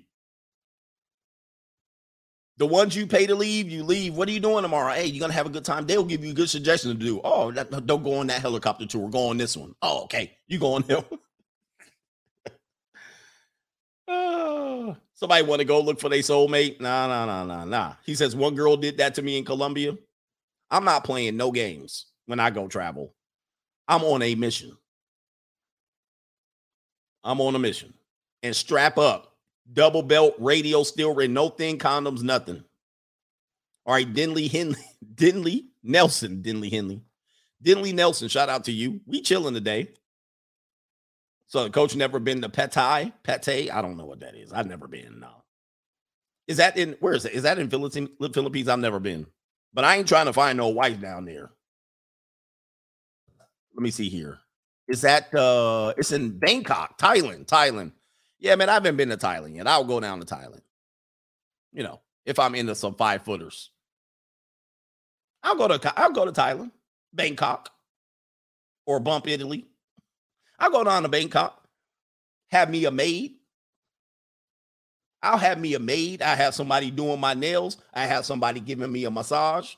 The ones you pay to leave, you leave. What are you doing tomorrow? Hey, you're gonna have a good time. They'll give you good suggestion to do. Oh, that, don't go on that helicopter tour. Go on this one. Oh, okay. You go on there. Ah, somebody want to go look for their soulmate? Nah, nah, nah, nah, nah. He says one girl did that to me in Colombia. I'm not playing no games when I go travel. I'm on a mission. I'm on a mission. And strap up. Double belt, radio steel ring, no thing, condoms, nothing. All right, Denley Henley, Denley Nelson, Denley Henley, Denley Nelson. Shout out to you. We chilling today. So the coach never been to Pattaya, Pete. I don't know what that is. I've never been. No. Is that in where is it? Is that in Philippines? Philippines? I've never been, but I ain't trying to find no wife down there. Let me see here. Is that uh it's in Bangkok, Thailand, Thailand. Yeah, man, I haven't been to Thailand yet. I'll go down to Thailand. You know, if I'm into some five footers. I'll go to I'll go to Thailand, Bangkok, or bump Italy. I'll go down to Bangkok, have me a maid. I'll have me a maid. I have somebody doing my nails. I have somebody giving me a massage.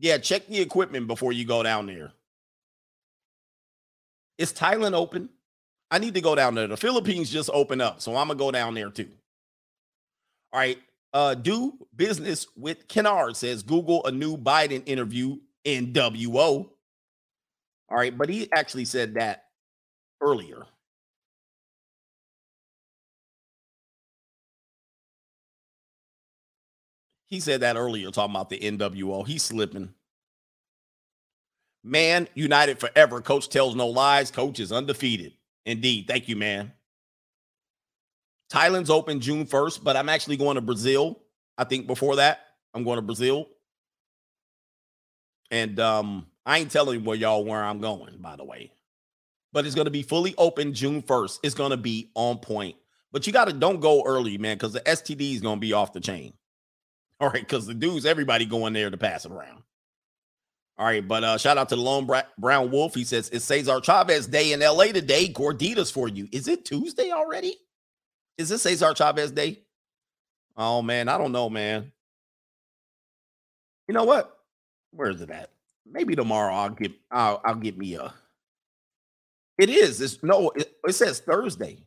Yeah, check the equipment before you go down there. Is Thailand open? I need to go down there. The Philippines just opened up, so I'm gonna go down there too. All right. Uh, do business with Kennard says Google a new Biden interview NWO. All right, but he actually said that earlier. He said that earlier, talking about the NWO. He's slipping. Man, united forever. Coach tells no lies. Coach is undefeated. Indeed. Thank you, man. Thailand's open June 1st, but I'm actually going to Brazil. I think before that, I'm going to Brazil. And um, I ain't telling where y'all where I'm going, by the way. But it's going to be fully open June 1st. It's going to be on point. But you got to don't go early, man, because the STD is going to be off the chain. All right, because the dudes, everybody going there to pass it around. All right, but uh shout out to the Lone Brown Wolf. He says it's Cesar Chavez Day in LA today. Gorditas for you. Is it Tuesday already? Is this Cesar Chavez Day? Oh man, I don't know, man. You know what? Where is it at? Maybe tomorrow I'll get I'll I'll get me a. It is. It's no. It, it says Thursday.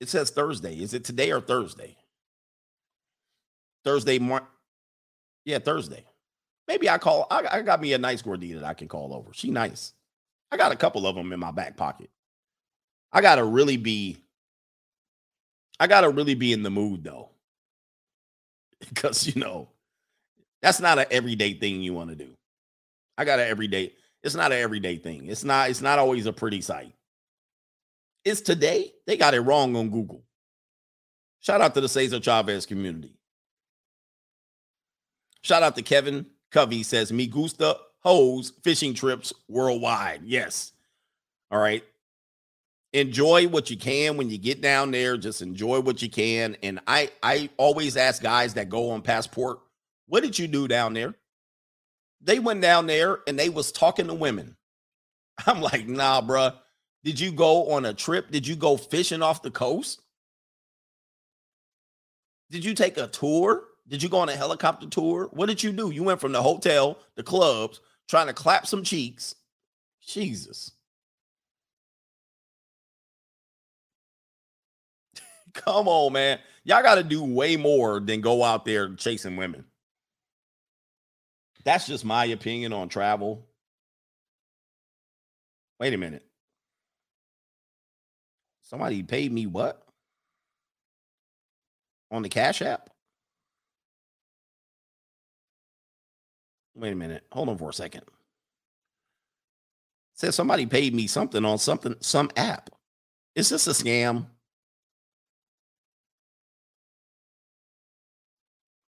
It says Thursday. Is it today or Thursday? Thursday. Yeah, Thursday. Maybe I call. I, I got me a nice gordita that I can call over. She nice. I got a couple of them in my back pocket. I gotta really be. I gotta really be in the mood though, because you know that's not an everyday thing you want to do. I got an everyday. It's not an everyday thing. It's not. It's not always a pretty sight. It's today. They got it wrong on Google. Shout out to the Cesar Chavez community. Shout out to Kevin Covey says, Me gusta hose fishing trips worldwide. Yes. All right. Enjoy what you can when you get down there. Just enjoy what you can. And I I always ask guys that go on passport, what did you do down there? They went down there and they was talking to women. I'm like, nah, bruh. Did you go on a trip? Did you go fishing off the coast? Did you take a tour? Did you go on a helicopter tour? What did you do? You went from the hotel, the clubs, trying to clap some cheeks. Jesus. Come on, man. Y'all got to do way more than go out there chasing women. That's just my opinion on travel. Wait a minute. Somebody paid me what? On the Cash App? Wait a minute. Hold on for a second. Says somebody paid me something on something, some app. Is this a scam?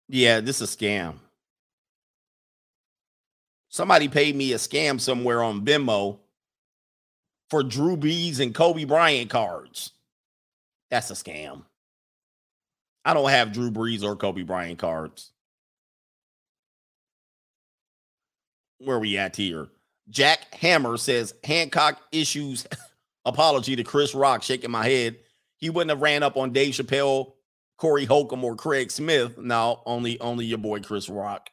Yeah, this is a scam. Somebody paid me a scam somewhere on Venmo for Drew Brees and Kobe Bryant cards. That's a scam. I don't have Drew Brees or Kobe Bryant cards. Where we at here? Jack Hammer says Hancock issues apology to Chris Rock, shaking my head. He wouldn't have ran up on Dave Chappelle, Corey Holcomb, or Craig Smith. No, only only your boy Chris Rock.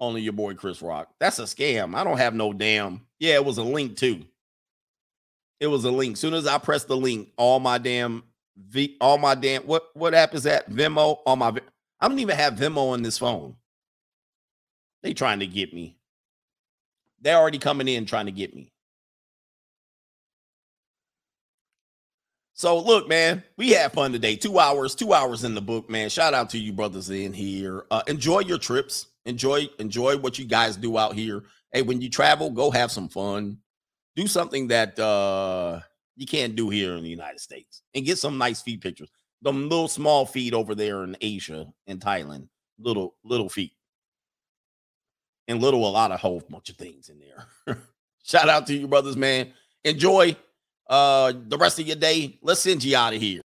Only your boy Chris Rock. That's a scam. I don't have no damn. Yeah, it was a link too. It was a link. Soon as I pressed the link, all my damn V, all my damn what what app is that? Venmo. All my I don't even have Venmo on this phone. They trying to get me. They're already coming in trying to get me. So look, man, we had fun today. Two hours, two hours in the book, man. Shout out to you brothers in here. Uh, enjoy your trips. Enjoy, enjoy what you guys do out here. Hey, when you travel, go have some fun. Do something that uh you can't do here in the United States and get some nice feet pictures. Them little small feet over there in Asia and Thailand, little little feet, and little a lot of whole bunch of things in there. Shout out to you brothers, man. Enjoy uh the rest of your day. Let's send you out of here.